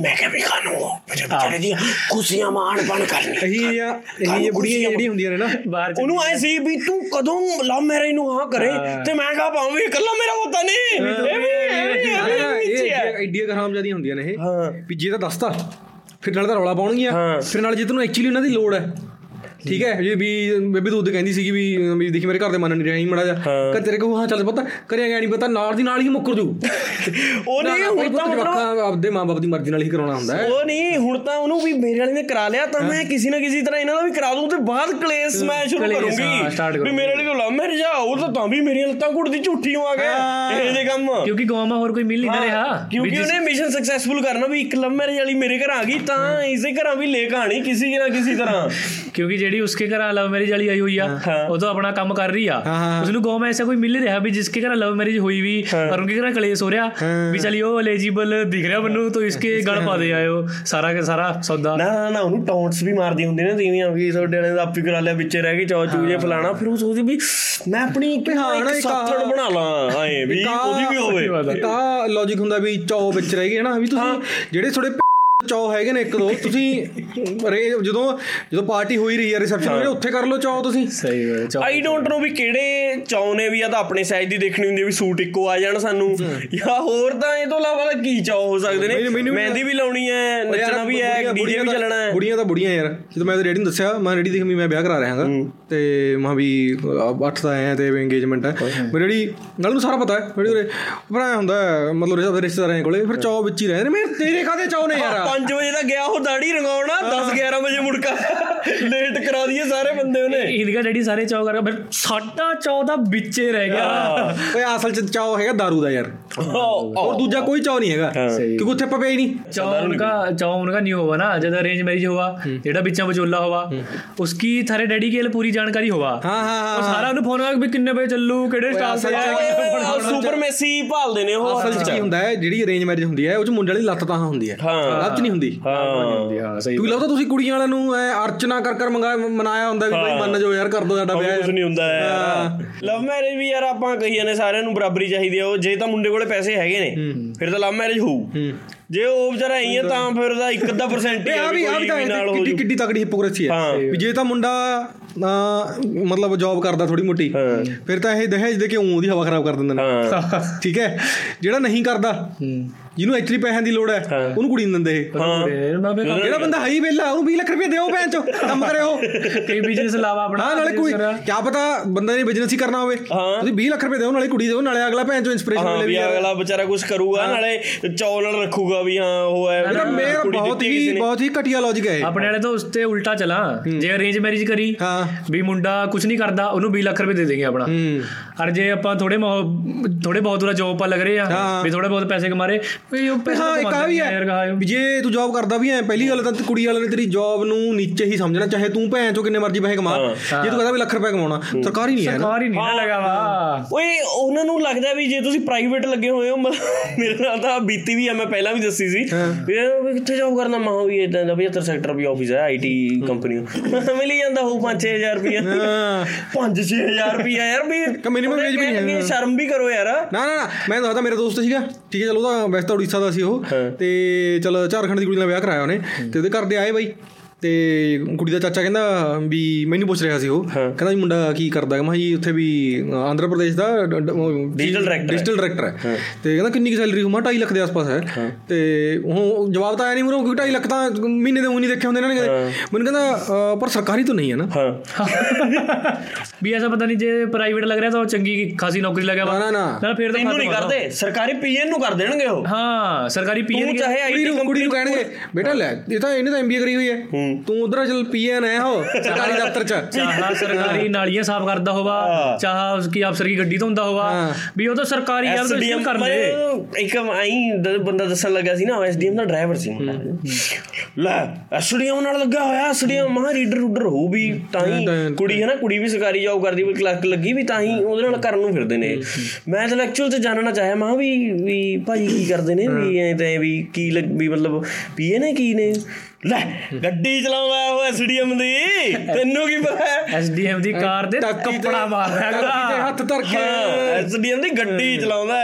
ਮੈਂ ਕਿਹਾ ਵੀ ਖਾਣੋ ਮੇਰੇ ਵਿਚਾਰੇ ਦੀਆਂ ਖੁਸ਼ੀਆਂ ਮਾਣ ਬਣ ਕਰਨੀ ਇਹੀ ਇਹੀ ਬੁੜੀਆਂ ਜਿਹੜੀਆਂ ਹੁੰਦੀਆਂ ਨੇ ਨਾ। ਬਾਹਰ ਚ ਉਹਨੂੰ ਐ ਸੀ ਵੀ ਤੂੰ ਕਦੋਂ ਲਵ ਮੈਰਿਜ ਨੂੰ ਹਾਂ ਕਰੇ ਤੇ ਮੈਂ ਕਹਾ ਪਾਉਂ ਵੀ ਇਕੱਲਾ ਮੇਰਾ ਹੋਤਾ ਨਹੀਂ। ਇਹ ਵੀ ਇਹ। ਆਈਡੀਆ ਖਰਾਮ ਜਿਆਦੀਆਂ ਹੁੰਦੀਆਂ ਨੇ ਇਹ। ਵੀ ਜੇ ਤਾਂ ਦੱਸਤਾ ਫਿਰ ਨਾਲ ਤਾਂ ਰੌਲਾ ਪਾਉਣਗੀਆਂ। ਫਿਰ ਨਾਲ ਜੇ ਤੈਨੂੰ ਐਕਚੁਅਲੀ ਉਹਨਾਂ ਦੀ ਲੋੜ ਹੈ। ਠੀਕ ਹੈ ਜੇ ਵੀ ਬੇਬੀ ਤੂੰ ਉਹਦੇ ਕਹਿੰਦੀ ਸੀਗੀ ਵੀ ਵੀ ਦੇਖੀ ਮੇਰੇ ਘਰ ਦੇ ਮੰਨ ਨਹੀਂ ਰਿਹਾ ਮੜਾ ਜਾ ਕਰ ਤੇਰੇ ਕੋ ਹਾਂ ਚੱਲ ਪਤਾ ਕਰਿਆ ਗਿਆ ਨਹੀਂ ਪਤਾ ਨਾਲ ਦੀ ਨਾਲ ਹੀ ਮੁੱਕਰ ਜੂ। ਉਹ ਨਹੀਂ ਹੁਣ ਤਾਂ ਮਤਲਬ ਆਪਦੇ ਮਾਪੇ ਦੀ ਮਰਜ਼ੀ ਨਾਲ ਹੀ ਕਰਾਉਣਾ ਹੁੰਦਾ ਹੈ। ਉਹ ਨਹੀਂ ਹੁਣ ਤਾਂ ਉਹਨੂੰ ਵੀ ਮੇਰੇ ਵਾਲੇ ਨੇ ਕਰਾ ਲਿਆ ਤਾਂ ਮੈਂ ਕਿਸੇ ਨਾ ਕਿਸੇ ਤਰ੍ਹਾਂ ਇਹਨਾਂ ਦਾ ਵੀ ਕਰਾ ਦੂੰ ਤੇ ਬਾਅਦ ਕਲੇਸ਼ ਮੈਂ ਸ਼ੁਰੂ ਕਰੂੰਗੀ ਵੀ। ਮੇਰੇ ਵਾਲੀ ਤੋਂ ਲਵ ਮੈਰਿਜ ਆ ਉਹ ਤਾਂ ਤਾਂ ਵੀ ਮੇਰੀਆਂ ਲੱਤਾਂ ਘੁੱਟਦੀ ਝੂਠੀ ਹੋ ਆ ਗਿਆ ਇਹ ਜੇ ਕੰਮ। ਕਿਉਂਕਿ ਗਾਵਾਂ ਮਾ ਹੋਰ ਕੋਈ ਮਿਲ ਨਹੀਂ ਨਾ ਰਿਹਾ। ਕਿਉਂਕਿ ਉਹਨੇ ਮਿਸ਼ਨ ਸਕਸੈਸਫੁਲ ਕਰਨਾ ਵੀ ਇੱਕ ਲਵ ਮੈਰਿਜ ਵਾਲੀ ਮੇਰੇ ਘਰ ਆ ਗਈ ਤਾਂ ਇਸੇ ਘਰਾਂ ਵੀ ਲੈ ਕਹਾਣੀ ਕਿਸੇ ਨਾ ਕਿਸੇ ਤਰ੍ਹਾਂ। ਕਿਉਂਕਿ ਜਿਹੜੀ ਉਸਕੇ ਘਰ ਲਵ ਮੈਰਿਜ ਵਾਲੀ ਆਈ ਹੋਈ ਆ ਉਹ ਤਾਂ ਆਪਣਾ ਕੰਮ ਕਰ ਰਹੀ ਆ ਉਸ ਨੂੰ ਗਾਉਂ में ऐसा कोई मिल नहीं रहा भी जिसके घर लव मैरिज हुई भी और उनके घर कलेश हो रहा भी चलिए वो एलिजिबल दिख रहा मनु तो इसके गल पा दे आयो सारा का सारा सौदा ਨਾ ਨਾ ਨਾ ਉਹਨੂੰ ਟੌਂਟਸ ਵੀ ਮਾਰਦੀ ਹੁੰਦੀ ਨੇ ਤੀਵੀਆਂ ਵੀ ਤੁਹਾਡੇ ਵਾਲੇ ਦਾ ਆਪੀ ਕਰਾ ਲਿਆ ਵਿੱਚੇ ਰਹਿ ਗਏ ਚੌ ਚੂਜੇ ਫਲਾਣਾ ਫਿਰ ਉਹ ਸੋਚਦੀ ਵੀ ਮੈਂ ਆਪਣੀ ਇੱਕ ਹਾਂ, ਹਾਂ ਨਾ ਇੱਕ ਇੱਕ ਆ- ਸਾਥਣ ਬਣਾ ਲਾਂ ਐ ਵੀ ਉਹਦੀ ਵੀ ਹੋਵੇ ਤਾਂ ਲੌਜੀਕ ਹੁੰਦਾ ਵੀ ਚੌ ਵਿੱਚ ਰਹਿ ਗਏ ਨਾ ਵੀ ਤੁਸੀਂ ਜਿਹੜੇ ਥੋੜੇ ਚਾਹ ਹੈਗੇ ਨੇ ਇੱਕ ਦੋ। ਤੁਸੀਂ ਰੇ ਜਦੋਂ ਜਦੋਂ ਪਾਰਟੀ ਹੋਈ ਰਹੀ ਹੈ ਰਿਸੈਪਸ਼ਨ ਹੋਈ ਉੱਥੇ ਕਰ ਲਓ ਚਾਹ ਤੁਸੀਂ। ਸਹੀ ਹੈ ਚਾਹ ਆਈ ਡੋਨਟ ਨੋ ਵੀ ਕਿਹੜੇ ਚਾਹ ਨੇ ਵੀ ਆ ਤਾਂ ਆਪਣੇ ਸਾਈਜ਼ ਦੀ ਦੇਖਣੀ ਹੁੰਦੀ ਵੀ ਸੂਟ ਇੱਕੋ ਆ ਜਾਣ ਸਾਨੂੰ। ਜਾਂ ਹੋਰ ਤਾਂ ਇਹ ਤੋਂ ਇਲਾਵਾ ਕੀ ਚਾਹ ਹੋ ਸਕਦੇ ਨੇ? ਮਹਿੰਦੀ ਵੀ ਲਾਉਣੀ ਹੈ ਨੱਚਣਾ ਵੀ ਹੈ ਡੀਜੇ ਵੀ ਚੱਲਣਾ ਹੈ। ਬੁੜੀਆਂ ਤਾਂ ਬੁੜੀਆਂ ਯਾਰ। ਜਦੋਂ ਮੈਂ ਤੇ ਰੇਡੀ ਨੂੰ ਦੱਸਿਆ ਮੈਂ ਰੇਡੀ ਦੇਖ ਮੈਂ ਵਿਆਹ ਕਰਾ ਰਿਹਾ ਹਾਂਗਾ। ਤੇ ਮੈਂ ਵੀ 8 ਦਾ ਆਇਆ ਤੇ ਇੰਗੇਜਮੈਂਟ ਹੈ। ਮੇਰੇ ਜਿਹੜੀ ਨਾਲ ਨੂੰ ਸਾਰਾ ਪਤਾ ਹੈ। ਮੇਰੇ ਉਰੇ ਭਰਾ ਹੁੰਦਾ ਮਤਲਬ ਰਿਸ਼ਤੇਦਾਰਾਂ ਕੋਲੇ ਫਿਰ ਚਾਹ ਵਿੱਚ ਹੀ ਰਹਿੰਦੇ ਨੇ। ਮੇਰੇ ਤੇਰੇ ਕਾਦੇ ਚਾਹ ਨੇ ਯਾਰ? 5 ਵਜੇ ਦਾ ਗਿਆ ਉਹ ਦਾੜੀ ਰੰਗਾਉਣਾ 10 11 ਵਜੇ ਮੁੜਕਾ ਲੇਟ ਕਰਾ ਦਈਏ ਸਾਰੇ ਬੰਦੇ ਉਹਨੇ ईदगा डैडी सारे चौ कर फिर साडा चौदह बिचे रह गया ਓਏ ਅਸਲ ਚ ਚੌ ਹੈਗਾ दारू ਦਾ ਯਾਰ ਔਰ ਦੂਜਾ ਕੋਈ ਚੌ ਨਹੀਂ ਹੈਗਾ ਕਿਉਂਕਿ ਉੱਥੇ ਪਪੇ ਹੀ ਨਹੀਂ चौ उनका चौ उनका नहीं हुआ ना जब अरेंज मैरिज हुआ जेड़ा बिचा बचोला हुआ उसकी थारे डैडी की पूरी जानकारी हुआ ਹਾਂ ਹਾਂ ਉਹ ਹਾਂ ਸਾਰਾ ਉਹਨੂੰ ਫੋਨ ਆ ਵੀ ਕਿੰਨੇ ਵਜੇ ਚੱਲੂ ਕਿਹੜੇ ਸਟਾਫ ਅਸਲ ਤੇ ਚ- ਆ ਸੁਪਰ ਮੈਸੀ ਭਾਲਦੇ ਨੇ ਉਹ ਅਸਲ ਚ ਕੀ ਹੁੰਦਾ ਹੈ ਜਿਹੜੀ ਅਰੇਂਜ ਮੈਰਿਜ ਹੁੰਦੀ ਹੈ ਉਹ ਚ ਮੁੰਡੇ ਵਾਲੀ ਲੱਤ ਤਾਂ ਹੁੰਦੀ ਹੈ ਹਾਂ। ਲੱਤ ਨਹੀਂ ਹੁੰਦੀ ਹਾਂ ਹਾਂ ਸਹੀ ਕਿਉਂਕਿ ਲੱਗਦਾ ਤੁਸੀਂ ਕੁੜੀਆਂ ਵਾਲਿਆਂ ਨੂੰ ਐ ਅਰਚਨਾ ਕਰ ਕਰ ਮੰਗਾਇਆ ਮਨਾਇਆ ਹੁੰਦਾ ਵੀ ਭਾਈ ਮੰਨ ਜਾਓ ਯਾਰ ਕਰ ਦੋ ਸਾਡਾ ਵਿਆਹ ਕੁਝ ਨਹੀਂ ਹੁੰਦਾ ਯਾਰ। ਲਵ ਮੈਰਿਜ ਵੀ ਯਾਰ ਆਪਾਂ ਕਹੀਏ ਨੇ ਸਾਰਿਆਂ ਨੂੰ ਬਰਾਬਰੀ ਚਾਹੀਦੀ ਆ। ਉਹ ਜੇ ਤਾਂ ਮੁੰਡੇ ਕੋਲੇ ਪੈਸੇ ਹੈਗੇ ਨੇ ਫਿਰ ਤਾਂ ਲਵ ਮੈਰਿਜ ਹੋਊ। ਜੇ ਉਹ ਵਿਚਾਰਾ ਐਂ ਤਾਂ ਫਿਰ ਉਹਦਾ 1% ਹੀ ਇਹ ਆ ਵੀ ਆ ਵੀ ਤਾਂ ਹੋ ਕਿੱਡੀ ਕਿੱਡੀ ਤਕੜੀ ਹਿਪੋਕ੍ਰੇਸੀ ਹੈ ਹਾਂ। ਵੀ ਜੇ ਤਾਂ ਮੁੰਡਾ ਮਤਲਬ ਜੌਬ ਕਰਦਾ ਥੋੜੀ ਮੋਟੀ ਫਿਰ ਤਾਂ ਇਹ ਦਹੇਜ ਦੇ ਕੇ ਊਂ ਦੀ ਹਵਾ ਖਰਾਬ ਕਰ ਦਿੰਦੇ ਨੇ। ਹਾਂ। ਠੀਕ ਹੈ? ਜਿਹੜਾ ਨਹੀਂ ਕਰਦਾ ਜਿਹਨੂੰ ਐਕਚੁਅਲੀ ਪੈਸਿਆਂ ਦੀ ਲੋੜ ਹੈ ਉਹਨੂੰ ਕੁੜੀ ਨਹੀਂ ਦਿੰਦੇ ਇਹ। ਹਾਂ। ਜਿਹੜਾ ਬੰਦਾ ਹਾਈ ਵੇਲਾ ਉਹਨੂੰ 20 ਲੱਖ ਰੁਪਏ ਦਿਓ ਭੈਣ ਚੋ ਕੰਮ ਕਰਿਓ ਕਈ ਬਿਜ਼ਨਸ ਲਾਵਾ ਆਪਣਾ ਹਾਂ ਨਾਲੇ ਕੋਈ ਕੀ ਪਤਾ ਬੰਦਾ ਨੇ ਬਿਜ਼ਨਸ ਹੀ ਕਰਨਾ ਹੋਵੇ। ਹਾਂ। ਤੁਸੀਂ 20 ਲੱਖ ਰੁਪਏ ਦਿਓ ਨਾਲੇ ਕੁੜੀ ਦਿਓ ਨਾਲੇ ਅਗਲਾ ਭੈਣ ਚੋ ਇਨਸਪੀਰੇਸ਼ਨ ਹਾਂ ਮਿਲੇ ਵੀ ਅਗਲਾ ਵਿਚਾਰਾ ਕੁਝ ਕਰੂਗਾ ਨਾਲੇ ਚੌਲ ਨਾਲ ਰੱਖੂਗਾ ਵੀ ਹਾਂ ਉਹ ਹੈ ਤਾਂ ਮੇਰਾ ਬਹੁਤ ਹੀ। ਬਹੁਤ ਹੀ ਘਟੀਆ ਲੌਜੀਕ ਹੈ। ਆਪਣੇ ਵਾਲੇ ਤਾਂ ਉਸ ਤੇ ਉਲਟਾ ਚਲਾ। ਜੇ ਅਰੇਂਜ ਮੈਰਿਜ ਕਰੀ ਹਾਂ। ਵੀ ਮੁੰਡਾ ਕੁਝ ਨਹੀਂ ਕਰਦਾ ਉਹਨੂੰ 20 ਲੱਖ ਰੁਪਏ ਦੇ ਦੇਂਗੇ ਆਪਣਾ। ਔਰ ਜੇ ਆਪਾਂ ਥੋੜੇ ਮੋ- ਥੋੜੇ ਬਹੁਤ ਦੂਰਾ ਜੋਬ ਪਾ ਲੱਗ ਰਹੇ ਆ ਹਾਂ। ਵੀ ਥੋੜੇ ਬਹੁਤ ਪੈਸੇ ਕਮਾ ਰਹੇ ਵੀ ਉਹ ਪੈਸੇ ਹਾਂ ਇੱਕ ਆ ਵੀ ਹੈ ਜੇ ਤੂੰ ਜੌਬ ਕਰਦਾ ਵੀ ਐ ਪਹਿਲੀ ਗੱਲ ਤਾਂ ਕੁੜੀ ਵਾਲੇ ਨੇ ਤੇਰੀ ਜੌਬ ਨੂੰ ਨੀਚੇ ਹੀ ਸਮਝਣਾ ਚਾਹੇ ਤੂੰ ਭੈਣ ਚੋ ਕਿੰਨੇ ਮਰਜ਼ੀ ਪੈਸੇ ਕਮਾ ਜੇ ਤੂੰ ਕਹਿੰਦਾ ਵੀ ਲੱਖ ਰੁਪਏ ਕਮਾਉਣਾ ਸਰਕਾਰੀ ਨਹੀਂ ਹੈ ਨਾ। ਸਰਕਾਰ ਹੀ ਨਹੀਂ ਨਾ ਲਗਾ ਵਾ। ਓਏ ਉਹਨਾਂ ਨੂੰ ਲੱਗਦਾ ਵੀ ਜੇ ਤੁਸੀਂ ਪ੍ਰਾਈਵੇਟ ਲੱਗੇ ਹੋਏ ਹੋ ਮਤਲਬ ਮੇਰੇ ਨਾਲ ਤਾਂ ਬੀਤੀ ਵੀ ਆ ਮੈਂ ਪਹਿਲਾਂ ਵੀ ਦੱਸੀ ਸੀ। ਇਹ ਕਿੱਥੇ ਜੌਬ ਕਰਨਾ? ਮਾਂ ਵੀ ਇਦਾਂ ਦਾ 75 ਸੈਕਟਰ ਵੀ ਆਫਿਸ ਹੈ ਆਈਟੀ ਕੰਪਨੀ ਮਿਲ ਹੀ ਜਾਂਦਾ ਹੋਊ 5-6000 ਰੁਪਏ ਹਾਂ। 5-6000 ਰੁਪਏ ਯਾਰ ਵੀ minimum wage ਵੀ ਨਹੀਂ ਹੈ। ਸ਼ਰਮ ਵੀ ਕਰੋ ਯਾਰ। ਨਾ ਨਾ ਨਾ ਮੈਂ ਦੱਸਦਾ ਮੇਰਾ ਦੋਸਤ ਸੀਗਾ। ਠੀਕ ਹੈ ਚਲੋ ਉਹਦਾ ਵੈਸੇ ਤਾਂ ਉੜੀਸਾ ਦਾ ਸੀ ਉਹ। ਤੇ ਚਲ ਝਾਰਖੰਡ ਦੀ ਕੁੜੀ ਨਾਲ ਵਿਆਹ ਕਰਾਇਆ ਉਹਨੇ। ਤੇ ਉਹਦੇ ਘਰ ਦੇ ਆਏ ਬਾਈ। ਤੇ ਕੁੜੀ ਦਾ ਚਾਚਾ ਕਹਿੰਦਾ ਵੀ ਮੈਨੂੰ ਪੁੱਛ ਰਿਹਾ ਸੀ ਉਹ। ਕਹਿੰਦਾ ਵੀ ਮੁੰਡਾ ਕੀ ਕਰਦਾ ਹੈ? ਮੈਂ ਜੀ ਉੱਥੇ ਵੀ ਆਂਧਰਾ ਪ੍ਰਦੇਸ਼ ਦਾ director ਹੈ। ਡਿਜੀਟਲ ਡਾਇਰੈਕਟਰ ਹੈ। ਤੇ ਕਹਿੰਦਾ ਕਿੰਨੀ ਕੀ ਸੈਲਰੀ ਹੋਊ? ਮੈਂ 2.5 ਲੱਖ ਦੇ ਆਸ-ਪਾਸ ਹੈ। ਤੇ ਉਹ ਜਵਾਬ ਤਾਂ ਆਇਆ ਨਹੀਂ ਮੁਰੋ ਕਿਉਂਕਿ 2.5 ਲੱਖ ਤਾਂ ਮਹੀਨੇ ਦੇ ਉਹ ਨਹੀਂ ਦੇਖੇ ਹੁੰਦੇ ਇਹਨਾਂ ਨੇ ਕਦੇ ਮੈਨੂੰ ਕਹਿੰਦਾ ਪਰ ਸਰਕਾਰੀ ਤਾਂ ਨਹੀਂ ਹੈ ਨਾ। ਹਾਂ। ਵੀ ਐਸਾ ਪਤਾ ਨਹੀਂ ਜੇ ਪ੍ਰਾਈਵੇਟ ਲੱਗ ਰਿਹਾ ਤਾਂ ਉਹ ਚੰਗੀ ਖਾਸੀ ਨੌਕਰੀ ਲੱਗਿਆ ਨਾ, ਨਾ, ਨਾ। ਨਾ ਫਿਰ ਤਾਂ ਤੈਨੂੰ ਨਹੀਂ। ਕਰਦੇ। ਸਰਕਾਰੀ ਪੀਐਨ ਨੂੰ ਕਰ ਦੇਣਗੇ ਉਹ। ਹਾਂ ਸਰਕਾਰੀ ਪੀਐਨ ਚਾਹੇ ਕੁੜੀ ਆਈਟੀ ਨੂੰ ਕੁੜੀ ਨੂੰ ਕਹਿਣਗੇ ਬੇਟਾ ਲੈ ਇਹ ਤਾਂ ਇਹਨੇ ਤਾਂ ਐਮਬੀਏ ਕਰੀ ਹੋਈ ਹੈ। ਤੂੰ ਉਧਰ ਚਲ ਪੀਐਨ ਹੈ ਹੋ ਸਰਕਾਰੀ ਦਫ਼ਤਰ ਚ। ਚਾਹਾ ਸਰਕਾਰੀ ਨਾਲੀਆਂ ਸਾਫ਼ ਕਰਦਾ ਹੋਵਾ ਚਾਹਾ ਉਸकी ਅਫਸਰ ਕੀ ਗੱਡੀ ਧੋਂਦਾ ਹੋਵਾ। ਵੀ ਉਹ ਤਾਂ ਸਰਕਾਰੀ ਆ ਤਾਂ ਐਸਡੀਐਮ ਕਰ ਲੈ ਇੱਕ ਆਈ ਬੰਦਾ ਦੱਸਣ ਲੱਗਾ ਸੀ ਨਾ ਐਸਡੀਐਮ ਦਾ ਡਰਾਈਵਰ ਸੀ ਲੈ ਐਸਡੀਐਮ ਨਾਲ ਲੱਗਾ ਹੋਇਆ ਐਸਡੀਐਮ ਮਹਾ ਰੀਡਰ ਰੂਡਰ ਹੋਊ ਵੀ ਤਾਂ ਹੀ ਕੁੜੀ ਹੈ ਨਾ ਕੁੜੀ ਵੀ ਸਰਕਾਰੀ ਜੌਬ ਕਰਦੀ ਵੀ ਕਲਰਕ ਲੱਗੀ ਵੀ ਤਾਂ ਹੀ ਉਹਦੇ ਨਾਲ ਕਰਨ ਨੂੰ ਫਿਰਦੇ ਨੇ। ਮੈਂ ਤਾਂ ਐਕਚੁਅਲ ਤੇ ਜਾਣਨਾ ਚਾਹਿਆ ਮਹਾ ਵੀ ਵੀ ਭਾਜੀ ਕੀ ਕਰਦੇ ਨੇ ਵੀ ਐ ਤਾਂ ਵੀ ਕੀ ਵੀ ਮਤਲਬ ਪੀਏ ਨੇ ਕੀ ਨੇ? ਲੈ ਗੱਡੀ ਚਲਾਉਂਦਾ ਉਹ ਐਸਡੀਐਮ ਦੀ। ਤੈਨੂੰ ਕੀ ਪਤਾ? ਐਸਡੀਐਮ ਦੀ ਕਾਰ ਦੇ ਕੱਪੜਾ ਮਾਰਦਾ ਤੇ ਹੱਥ ਧਰ ਕੇ। ਐਸਡੀਐਮ ਦੀ ਗੱਡੀ ਚਲਾਉਂਦਾ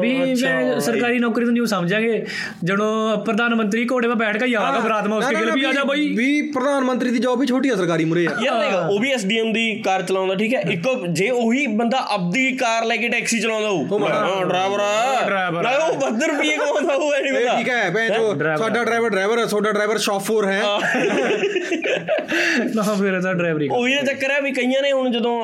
ਵੀ। ਮੈਂ ਸਰਕਾਰੀ ਨੌਕਰੀ ਤੋਂ ਨਹੀਂ ਸਮਝਾਂਗੇ। ਜਦੋਂ ਪ੍ਰਧਾਨ ਮੰਤਰੀ ਘੋੜੇ 'ਤੇ ਬੈਠ ਕੇ ਯਾਰ ਬਰਾਤ ਮਾ ਉਸਕੇ ਗਿਲ ਵੀ ਆ ਜਾ ਬਈ। ਵੀ ਪ੍ਰਧਾਨ ਮੰਤਰੀ ਦੀ ਜੌਬ ਵੀ ਛੋਟੀ ਆ ਸਰਕਾਰੀ ਮੁਰੇ। ਆ ਯਾਰ ਦੇਖ ਉਹ ਵੀ ਐਸਡੀਐਮ ਦੀ ਕਾਰ ਚਲਾਉਂਦਾ ਠੀਕ ਹੈ ਇੱਕ ਜੇ ਉਹੀ ਬੰਦਾ ਆਪਦੀ ਕਾਰ ਲੈ ਕੇ ਟੈਕਸੀ ਚਲਾਉਂਦਾ ਹੋਊ। ਹਾਂ ਡਰਾਈਵਰ ਡਰਾਈਵਰ। ਨਾ ਉਹ 72 ਰੁਪਏ ਕਮਾਉਂਦਾ ਇਹ ਪਤਾ। ਠੀਕ ਹੈ ਭੈਣ ਜੋ ਡਰਾਈਵਰ। ਸਾਡਾ ਡਰਾਈਵਰ ਡਰਾਈਵਰ ਹੈ ਤੁਹਾਡਾ ਡਰਾਈਵਰ ਸ਼ੌਫੋਰ ਹੈ। ਨਾ ਫਿਰ ਤਾਂ ਡਰਾਈਵਰੀ ਉਹੀ ਦਾ ਚੱਕਰ ਹੈ ਵੀ ਕਈਆਂ ਨੇ ਹੁਣ ਜਦੋਂ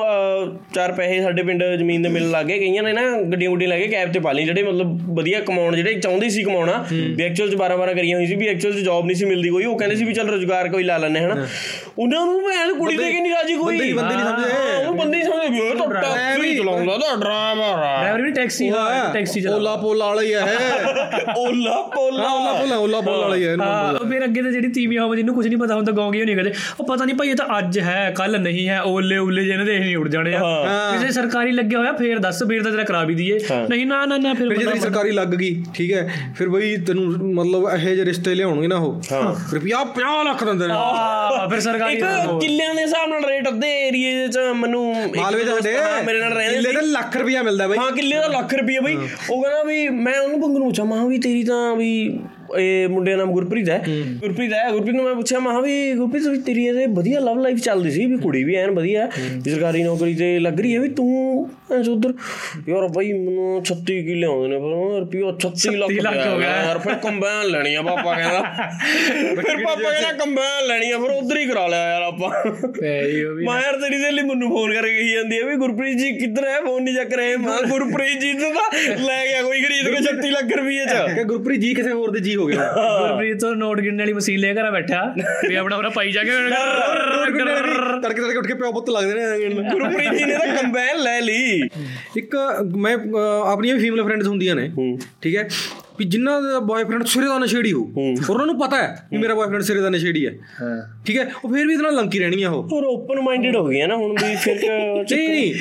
ਚਾਰ ਪੈਸੇ ਸਾਡੇ ਪਿੰਡ ਜ਼ਮੀਨ ਦੇ ਮਿਲਣ ਲੱਗੇ ਕਈਆਂ ਨੇ ਨਾ ਗੱਡੀਆਂ ਗੁੱਡੀਆਂ ਲੈ ਕੇ ਕੈਬ ਤੇ ਪਾ ਲਈ ਜਿਹੜੇ ਮਤਲਬ ਵਧੀਆ ਕਮਾਉਣ ਜਿਹੜੇ ਚਾਹੁੰਦੇ ਸੀ ਕਮਾਉਣਾ ਵੀ ਐਕਚੁਅਲ ਚ 12 12 ਕਰੀਆਂ ਹੋਈ ਸੀ ਵੀ ਐਕਚੁਅਲ ਚ ਜੌਬ ਨਹੀਂ ਸੀ ਮਿਲਦੀ ਕੋਈ ਉਹ ਕਹਿੰਦੇ ਸੀ ਵੀ ਚੱਲ ਰੋਜ਼ਗਾਰ ਕੋਈ ਲਾ ਲੈਣੇ ਹਨਾ। ਉਹਨਾਂ ਨੂੰ ਭੈਣ ਕੁੜੀ ਦੇ ਕੇ ਨਹੀਂ ਰਾਜੀ ਕੋਈ। ਬੰਦੇ- ਬੰਦੇ ਨਹੀਂ ਸਮਝਦੇ। ਉਹ ਬੰਦੇ ਨਹੀਂ ਸਮਝਦੇ ਵੀ ਉਹ ਤਾਂ ਟੈਕਸੀ ਚਲਾਉਂਦਾ ਤਾਂ ਡਰਾਈਵਰ ਆ। ਡਰਾਈਵਰ ਵੀ ਟੈਕਸੀ ਹਾਂ। ਟੈਕਸੀ ਚਲਾ ਓਲਾ ਪੋਲਾ ਵਾਲਾ ਹੀ ਹੈ। ਓਲਾ ਪੋਲਾ ਓਲਾ ਪੋਲਾ। ਓਲਾ ਪੋਲਾ ਵਾਲਾ ਹੀ ਹਾਂ ਉਹ ਫਿਰ ਅੱਗੇ ਤੇ ਜਿਹੜੀ ਤੀਵੀਆਂ ਹੋਵੇ ਜਿਹਨੂੰ ਕੁਝ ਨਹੀਂ ਪਤਾ ਹੁੰਦਾ ਗਾਉਂਗੀ ਨਹੀਂ ਕਦੇ ਉਹ ਪਤਾ ਨਹੀਂ ਭਾਈ ਇਹ ਤਾਂ ਅੱਜ ਹੈ ਕੱਲ ਨਹੀਂ ਹੈ ਓਲੇ ਓਲੇ ਜਿਹਨੇ ਦੇ ਨਹੀਂ ਉੜ ਜਾਣੇ ਆ। ਕਿਸੇ ਸਰਕਾਰੀ ਲੱਗਿਆ ਹੋਇਆ ਫੇਰ ਦੱਸ ਫੇਰ ਤਾਂ ਤੇਰਾ ਕਰਾ ਵੀ ਦਈਏ। ਨਹੀਂ ਨਾ ਨਾ ਨਾ ਫਿਰ ਫਿਰ ਜੇ ਤੇਰੀ ਸਰਕਾਰੀ ਲੱਗ ਗਈ ਠੀਕ ਹੈ ਫਿਰ ਬਈ ਤੈਨੂੰ ਮਤਲਬ ਇਹੋ ਜਿਹੇ ਰਿਸ਼ਤੇ ਲਿਆਉਣਗੇ ਨਾ ਉਹ। ਰੁਪਿਆ 50 ਲੱਖ ਦਿੰਦੇ ਨੇ। ਆ ਫਿਰ ਸਰਕਾਰੀ ਇੱਕ ਕਿੱਲਿਆਂ ਦੇ ਹਿਸਾਬ ਨਾਲ ਰੇਟ ਅੱਧੇ ਏਰੀਏ 'ਚ ਮੈਨੂੰ ਮਾਲਵੇ ਜਾਂਦੇ ਹਾਂ, ਮੇਰੇ ਨਾਲ ਰਹਿੰਦੇ ਕਿੱਲੇ ਤੇ ਲੱਖ ਰੁਪਿਆ ਮਿਲਦਾ ਬਈ। ਹਾਂ ਕਿੱਲੇ ਦਾ ਲੱਖ ਰੁਪਏ ਬਈ। ਉਹ ਕਹਿੰਦਾ ਵੀ ਮੈਂ ਉਹਨੂੰ ਪੁੱਛਿਆ ਮਾਂ ਵੀ ਤੇਰੀ ਤਾਂ ਵੀ ਇਹ ਮੁੰਡੇ ਦਾ ਨਾਮ ਗੁਰਪ੍ਰੀਤ ਹੈ। ਗੁਰਪ੍ਰੀਤ ਹੈ ਗੁਰਪ੍ਰੀਤ ਨੂੰ ਮੈਂ ਪੁੱਛਿਆ ਮਾਂ ਵੀ ਗੁਰਪ੍ਰੀਤ ਵੀ ਤੇਰੀ ਇਹ ਵਧੀਆ ਲਵ ਲਾਈਫ ਚੱਲਦੀ ਸੀ ਵੀ ਕੁੜੀ ਵੀ ਐਨ ਵਧੀਆ ਸਰਕਾਰੀ ਨੌਕਰੀ ਤੇ ਲੱਗ ਰਹੀ ਹੈ ਵੀ ਤੂੰ ਉਧਰ ਯਾਰ ਬਈ ਮੈਨੂੰ 36 ਕਿੱਲੇ ਆਉਂਦੇ ਨੇ ਪਰ ਰੁਪਿਆ 36 ਲੱਖ 36 ਲੱਖ ਪਿਆ ਹੋ ਗਿਆ। ਯਾਰ ਫਿਰ ਕੰਬਾਈਨ ਲੈਣੀ ਆ ਪਾਪਾ ਕਹਿੰਦਾ। ਫਿਰ ਪਾਪਾ ਕਹਿੰਦਾ ਕੰਬਾਈਨ ਲੈਣੀ ਆ ਫਿਰ ਉਧਰ ਹੀ ਕਰਾ ਲਿਆ ਯਾਰ ਆਪਾਂ। ਮੈਂ ਯਾਰ ਤੇਰੀ ਸਹੇਲੀ ਮੈਨੂੰ ਫੋਨ ਕਰਕੇ ਕਹੀ ਜਾਂਦੀ ਹੈ ਵੀ ਗੁਰਪ੍ਰੀਤ ਜੀ ਕਿੱਧਰ ਹੈ ਫੋਨ ਨਹੀਂ ਚੱਕ ਰਹੇ। ਮਾਂ ਗੁਰਪ੍ਰੀਤ ਜੀ ਤਾਂ ਲੈ ਗਿਆ ਕੋਈ ਖਰੀਦ ਕੇ 36 ਲੱਖ ਰੁਪਏ ਚ। ਕਿ ਗੁਰਪ੍ਰੀਤ ਜੀ ਕਿਸੇ ਹੋਰ ਦੇ ਜੀ ਹੋ ਗਿਆ। ਗੁਰਪ੍ਰੀਤ ਤੋਂ ਨੋਟ ਗਿਣਨ ਵਾਲੀ ਮਸ਼ੀਨ ਲੈ ਕੇ ਬੈਠਾ। ਵੀ ਆਪਣਾ ਆਪਣਾ ਪਾਈ ਜਾ ਕੇ ਤੜਕੇ ਤੜਕੇ ਉੱਠ ਕੇ ਪਿਓ ਪੁੱਤ ਲੱਗਦੇ ਨੇ ਗੁਰਪ੍ਰੀਤ ਜੀ ਨੇ ਤਾਂ ਕੰਬਾਈਨ ਲੈ ਲਈ। ਇੱਕ ਮੈਂ ਆਪਣੀਆਂ ਵੀ ਫੀਮੇਲ ਫਰੈਂਡਸ ਹੁੰਦੀਆਂ ਨੇ। ਠੀਕ ਹੈ? ਵੀ ਜਿਨ੍ਹਾਂ ਦਾ ਬॉयਫ੍ਰੈਂਡ ਸਿਰੇ ਦਾ ਨਸ਼ੇੜੀ ਹੋ ਔਰ ਉਹਨਾਂ ਨੂੰ ਪਤਾ ਹੈ ਕਿ ਮੇਰਾ ਬॉयਫ੍ਰੈਂਡ ਸਿਰੇ ਦਾ ਨਸ਼ੇੜੀ ਹੈ। ਠੀਕ ਹੈ? ਉਹ ਫਿਰ ਵੀ ਇਹਦੇ ਨਾਲ ਲੰਕੀ ਰਹਿਣੀਆਂ ਉਹ। ਹੋਰ ਓਪਨ ਮਾਈਂਡਡ ਹੋ ਗਈਆਂ ਨਾ ਹੁਣ ਵੀ ਫਿਰ ਨਹੀਂ ਨਹੀਂ।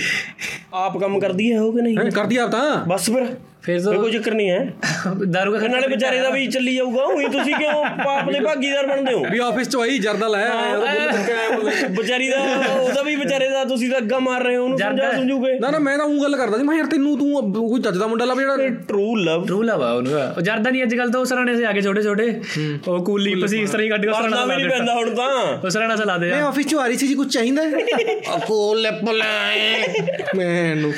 ਆਪ ਕੰਮ ਕਰਦੀ ਹੈ ਉਹ ਕਿ ਨਹੀਂ? ਹੈਂ, ਕਰਦੀ ਆਪ ਤਾਂ। ਬਸ ਫਿਰ। ਫਿਰ ਫਿਰ ਕੋਈ ਚੱਕਰ ਨਹੀਂ ਹੈ। ਦਾਰੂ ਦਾ ਨਾਲੇ ਵਿਚਾਰੇ ਦਾ ਵੀ ਚੱਲੀ ਜਾਊਗਾ ਉਹੀ ਤੁਸੀਂ ਕਿਉਂ ਪਾਪ ਦੇ ਭਾਗੀਦਾਰ ਬਣਦੇ ਹੋ? ਵੀ ਆਫਿਸ ਚ ਆਈ ਜਰਦਾ ਲੈ ਵਿਚਾਰੀ ਦਾ ਉਹਦਾ ਵੀ ਵਿਚਾਰੇ ਦਾ ਤੁਸੀਂ ਤਾਂ ਅੱਗਾ ਮਾਰ ਰਹੇ ਹੋ ਉਹਨੂੰ ਸਮਝਾ ਸਮਝੂਗੇ। ਨਾ ਨਾ ਮੈਂ ਤਾਂ ਉਹ ਗੱਲ ਕਰਦਾ ਸੀ ਮੈਂ ਯਾਰ ਤੈਨੂੰ ਤੂੰ ਕੋਈ ਚੱਜ ਦਾ ਮੁੰਡਾ ਲੱਭ ਜਿਹੜਾ ਟਰੂ ਲਵ ਰੂਲ ਆ ਵਾ ਉਹਨੂੰ ਉਹ ਜਰਦਾ ਨਹੀਂ ਅੱਜ ਕੱਲ ਤਾਂ ਉਹ ਸਰਾਣੇ ਸੇ ਆ ਕੇ ਛੋਟੇ ਛੋਟੇ ਉਹ ਕੂਲੀ ਪਸੀ ਇਸ ਤਰ੍ਹਾਂ ਹੀ ਕੱਢ ਕੇ ਸਰਾਣਾ ਵੀ ਨਹੀਂ ਪੈਂਦਾ ਹੁਣ ਤਾਂ। ਉਹ ਸਰਾਣਾ ਸੇ ਲਾ ਦੇ ਮੈਂ ਆ ਆਫਿਸ ਚ ਆ ਰਹੀ ਸੀ ਜੀ ਕੁਝ ਚਾਹੀਦਾ ਕੋਲ ਲੈ ਮੈਨੂੰ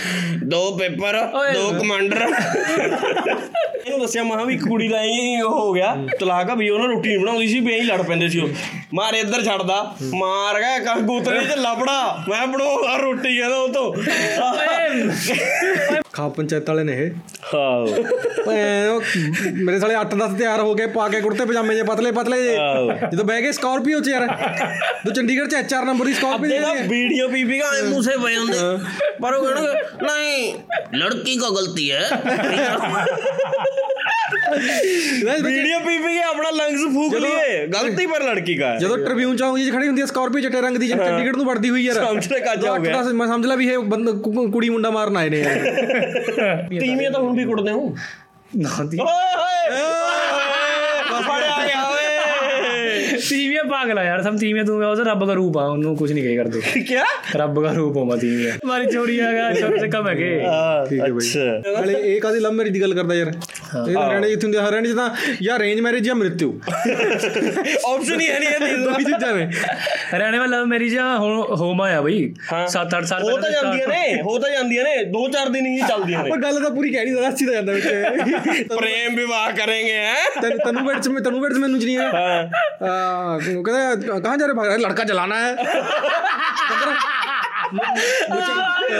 ਦੋ ਪੇਪਰ। ਦੋ ਕਮਾਂਡਰ। ਇਹਨੂੰ ਦੱਸਿਆ ਮਹਾ ਵੀ ਇੱਕ ਕੁੜੀ ਦਾ ਇਹ ਉਹ ਹੋ ਗਿਆ। ਤਲਾਕ ਆ ਵੀ ਉਹਨਾਂ ਰੋਟੀ ਨਹੀਂ ਬਣਾਉਂਦੀ ਸੀ, ਵੀ ਐਂ ਹੀ ਲੜ ਪੈਂਦੇ ਸੀ ਉਹ। ਮਾਰ ਇੱਧਰ ਛੱਡਦਾ, ਮਾਰ ਗਿਆ ਕੰਗੂਤਰੇ ਚ ਲਪੜਾ ਮੈਂ ਬਣਾਉਂਦਾ ਰੋਟੀ ਕਹਿੰਦਾ ਉਹ ਤੋਂ। ਖਾ ਪੰਚਾਇਤ ਵਾਲੇ ਨੇ ਇਹ। ਹਾਂ ਮੇਰੇ ਸਾਲੇ 8-10 ਤਿਆਰ ਹੋ ਗਏ ਪਾ ਕੇ ਕੁੜਤੇ ਪਜਾਮੇ ਜੇ ਪਤਲੇ ਪਤਲੇ ਜੇ। ਜਦੋਂ ਬਹਿ ਗਏ ਸਕਾਰਪੀਓ ਚ ਯਾਰ। ਤੂੰ ਚੰਡੀਗੜ੍ਹ ਚ ਐਚਆਰ ਨੰਬਰ ਦੀ ਸਕਾਰਪੀਓ ਦੇ ਵੀਡੀਓ ਪੀਪੀ ਕਾ ਐ ਮੂੰਹ ਸੇ ਪਏ ਹੁੰਦੇ। ਪਰ ਉਹ ਕਹਿਣਗੇ ਨਹੀਂ ਲੜਕੀ ਕਾ ਗਲਤੀ ਹੈ। ਵੀਡੀयो ਪੀ ਪੀ ਕੇ ਆਪਣਾ ਲੰਗਸ ਫੂਕ ਲਈਏ। ਗਲਤੀ ਪਰ ਲੜਕੀ ਦਾ ਜਦੋਂ ਟ੍ਰਿਬਿਊਨ ਚੌਂਕ ਜੀ ਖੜੀ ਹੁੰਦੀ ਹੈ ਸਕਾਰਪੀਓ ਚਟੇ ਰੰਗ ਦੀ ਜਿਹੜੀ ਚੰਡੀਗੜ੍ਹ ਨੂੰ ਵੜਦੀ ਹੋਈ ਯਾਰ। ਸਮਝ ਲੈ ਕੱਜ ਹੋ ਗਿਆ। ਮੈਂ ਸਮਝ ਲਾ ਵੀ ਇਹ ਬੰਦਾ ਕੁੜੀ ਮੁੰਡਾ ਮਾਰਨ ਆਏ ਨੇ ਯਾਰ। ਤੀਵੀਆਂ ਤਾਂ ਹੁਣ ਵੀ ਕੁੱਟਦੇ ਹਾਂ। ਨਾ ਦੀ ਓਏ ਹੋਏ ਤੀਵੀਆਂ ਪਾਗਲ ਆ ਯਾਰ ਸਮ ਤੀਵੀਆਂ ਤੂੰ ਉਹ ਤਾਂ ਰੱਬ ਦਾ ਰੂਪ ਆ ਉਹਨੂੰ ਕੁਝ ਨਹੀਂ ਕਹੀ ਕਰਦੇ। ਕੀ ਰੱਬ ਦਾ ਰੂਪ ਹੋਵਾ ਤੀਵੀਆਂ। ਮਾਰੀ ਚੋਰੀ ਆ ਗਿਆ ਛੋਟੇ ਸੇ ਕਮ ਹੈਗੇ ਠੀਕ ਹੈ ਬਈ। ਅੱਛਾ। ਨਾਲੇ ਇਹ ਕਾਦੀ ਲਵ ਮੈਰਿਜ ਦੀ ਗੱਲ ਕਰਦਾ ਯਾਰ? ਇਹ ਤਾਂ ਹਰਿਆਣੇ ਜਿੱਥੇ ਹੁੰਦੇ ਆ, ਹਰਿਆਣੇ ਚ ਤਾਂ ਜਾਂ ਅਰੇਂਜ ਮੈਰਿਜ ਜਾਂ ਮ੍ਰਿਤੂ। ਆਪਸ਼ਨ ਹੀ ਹੈ ਨਹੀਂ ਇਹ ਦੋ ਚੀਜ਼ਾਂ ਨੇ। ਹਰਿਆਣੇ ਵਿੱਚ ਲਵ ਮੈਰਿਜ ਹੁਣ ਹੋਮ ਆਇਆ ਬਈ। 7-8 ਸਾਲ ਹੋ ਤਾਂ ਜਾਂਦੀਆਂ ਨੇ ਹੋ ਤਾਂ ਜਾਂਦੀਆਂ ਨੇ ਦੋ ਚਾਰ ਦਿਨ ਹੀ ਚੱਲਦੀਆਂ ਨੇ। ਪਰ ਗੱਲ ਤਾਂ ਪੂਰੀ ਕਹਿਣੀ ਦਾ ਰੱਸੀ ਦਾ ਜਾਂਦਾ ਵਿੱਚ। ਪ੍ਰੇਮ ਵਿਵਾਹ ਕਰਾਂਗੇ ਹੈ। ਤੈਨੂੰ ਤੈਨੂੰ ਵਿੱਚ ਮੈਂ ਤੈਨੂੰ ਵਿੱਚ ਮੈਨੂੰ ਨਹੀਂ ਹੈ। ਹਾਂ ਕਹਿੰਦਾ ਕਹਾਂ ਜਾ ਰਹੇ ਲੜਕਾ ਚਲਾਣਾ ਹੈ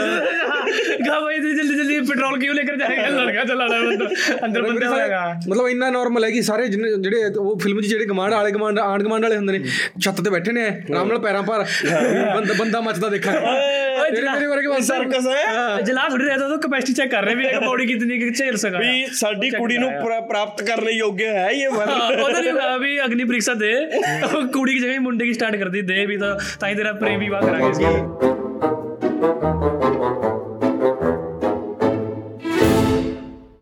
ਗਾ भाई तू जल्दी जल्दी पेट्रोल क्यों लेकर जाएगा लड़का चलाना है मतलब अंदर बंदे होएगा ਮਤਲਬ ਇੰਨਾ ਨਾਰਮਲ ਹੈ ਕਿ ਸਾਰੇ ਜਿੰਨੇ- ਜਿਹੜੇ ਉਹ ਫਿਲਮ 'ਚ ਜਿਹੜੇ ਕਮਾਂਡ ਵਾਲੇ ਕਮਾਂਡ ਆਂਡ ਕਮਾਂਡ ਵਾਲੇ ਹੁੰਦੇ ਨੇ ਛੱਤ ਤੇ ਬੈਠੇ ਨੇ ਆਰਾਮ ਨਾਲ ਪੈਰਾਂ ਪਰ ਬੰਦਾ ਬੰਦਾ ਮੱਚਦਾ ਦੇਖਾਂ ਤੇਰੇ ਮੇਰੇ ਵਰਗੇ ਬਸ ਸਰਕਸ ਹੈ जला थोड़ी रहता तो कैपेसिटी चेक कर रहे भी एक बॉडी कितनी की झेल सका ਵੀ ਸਾਡੀ ਕੁੜੀ ਨੂੰ ਪ੍ਰਾ- ਪ੍ਰਾਪਤ ਕਰਨ ਲਈ ਯੋਗ ਹੈ ਇਹ ਵਰ ਉਹਦਾ ਨਹੀਂ ਹੋਗਾ ਵੀ ਅਗਨੀ ਪ੍ਰੀਖਿਆ ਦੇ ਉਹ ਕੁੜੀ ਦੀ ਜਗ੍ਹਾ ਹੀ ਮੁੰਡੇ ਦੀ ਸਟਾਰਟ ਕਰਦੀ ਦੇ ਵੀ ਤਾਂ ਤਾਂ ਹੀ ਤੇਰਾ ਪ੍ਰੇਮ ਵਿਵਾਹ ਕਰਾਂਗੇ Thank you.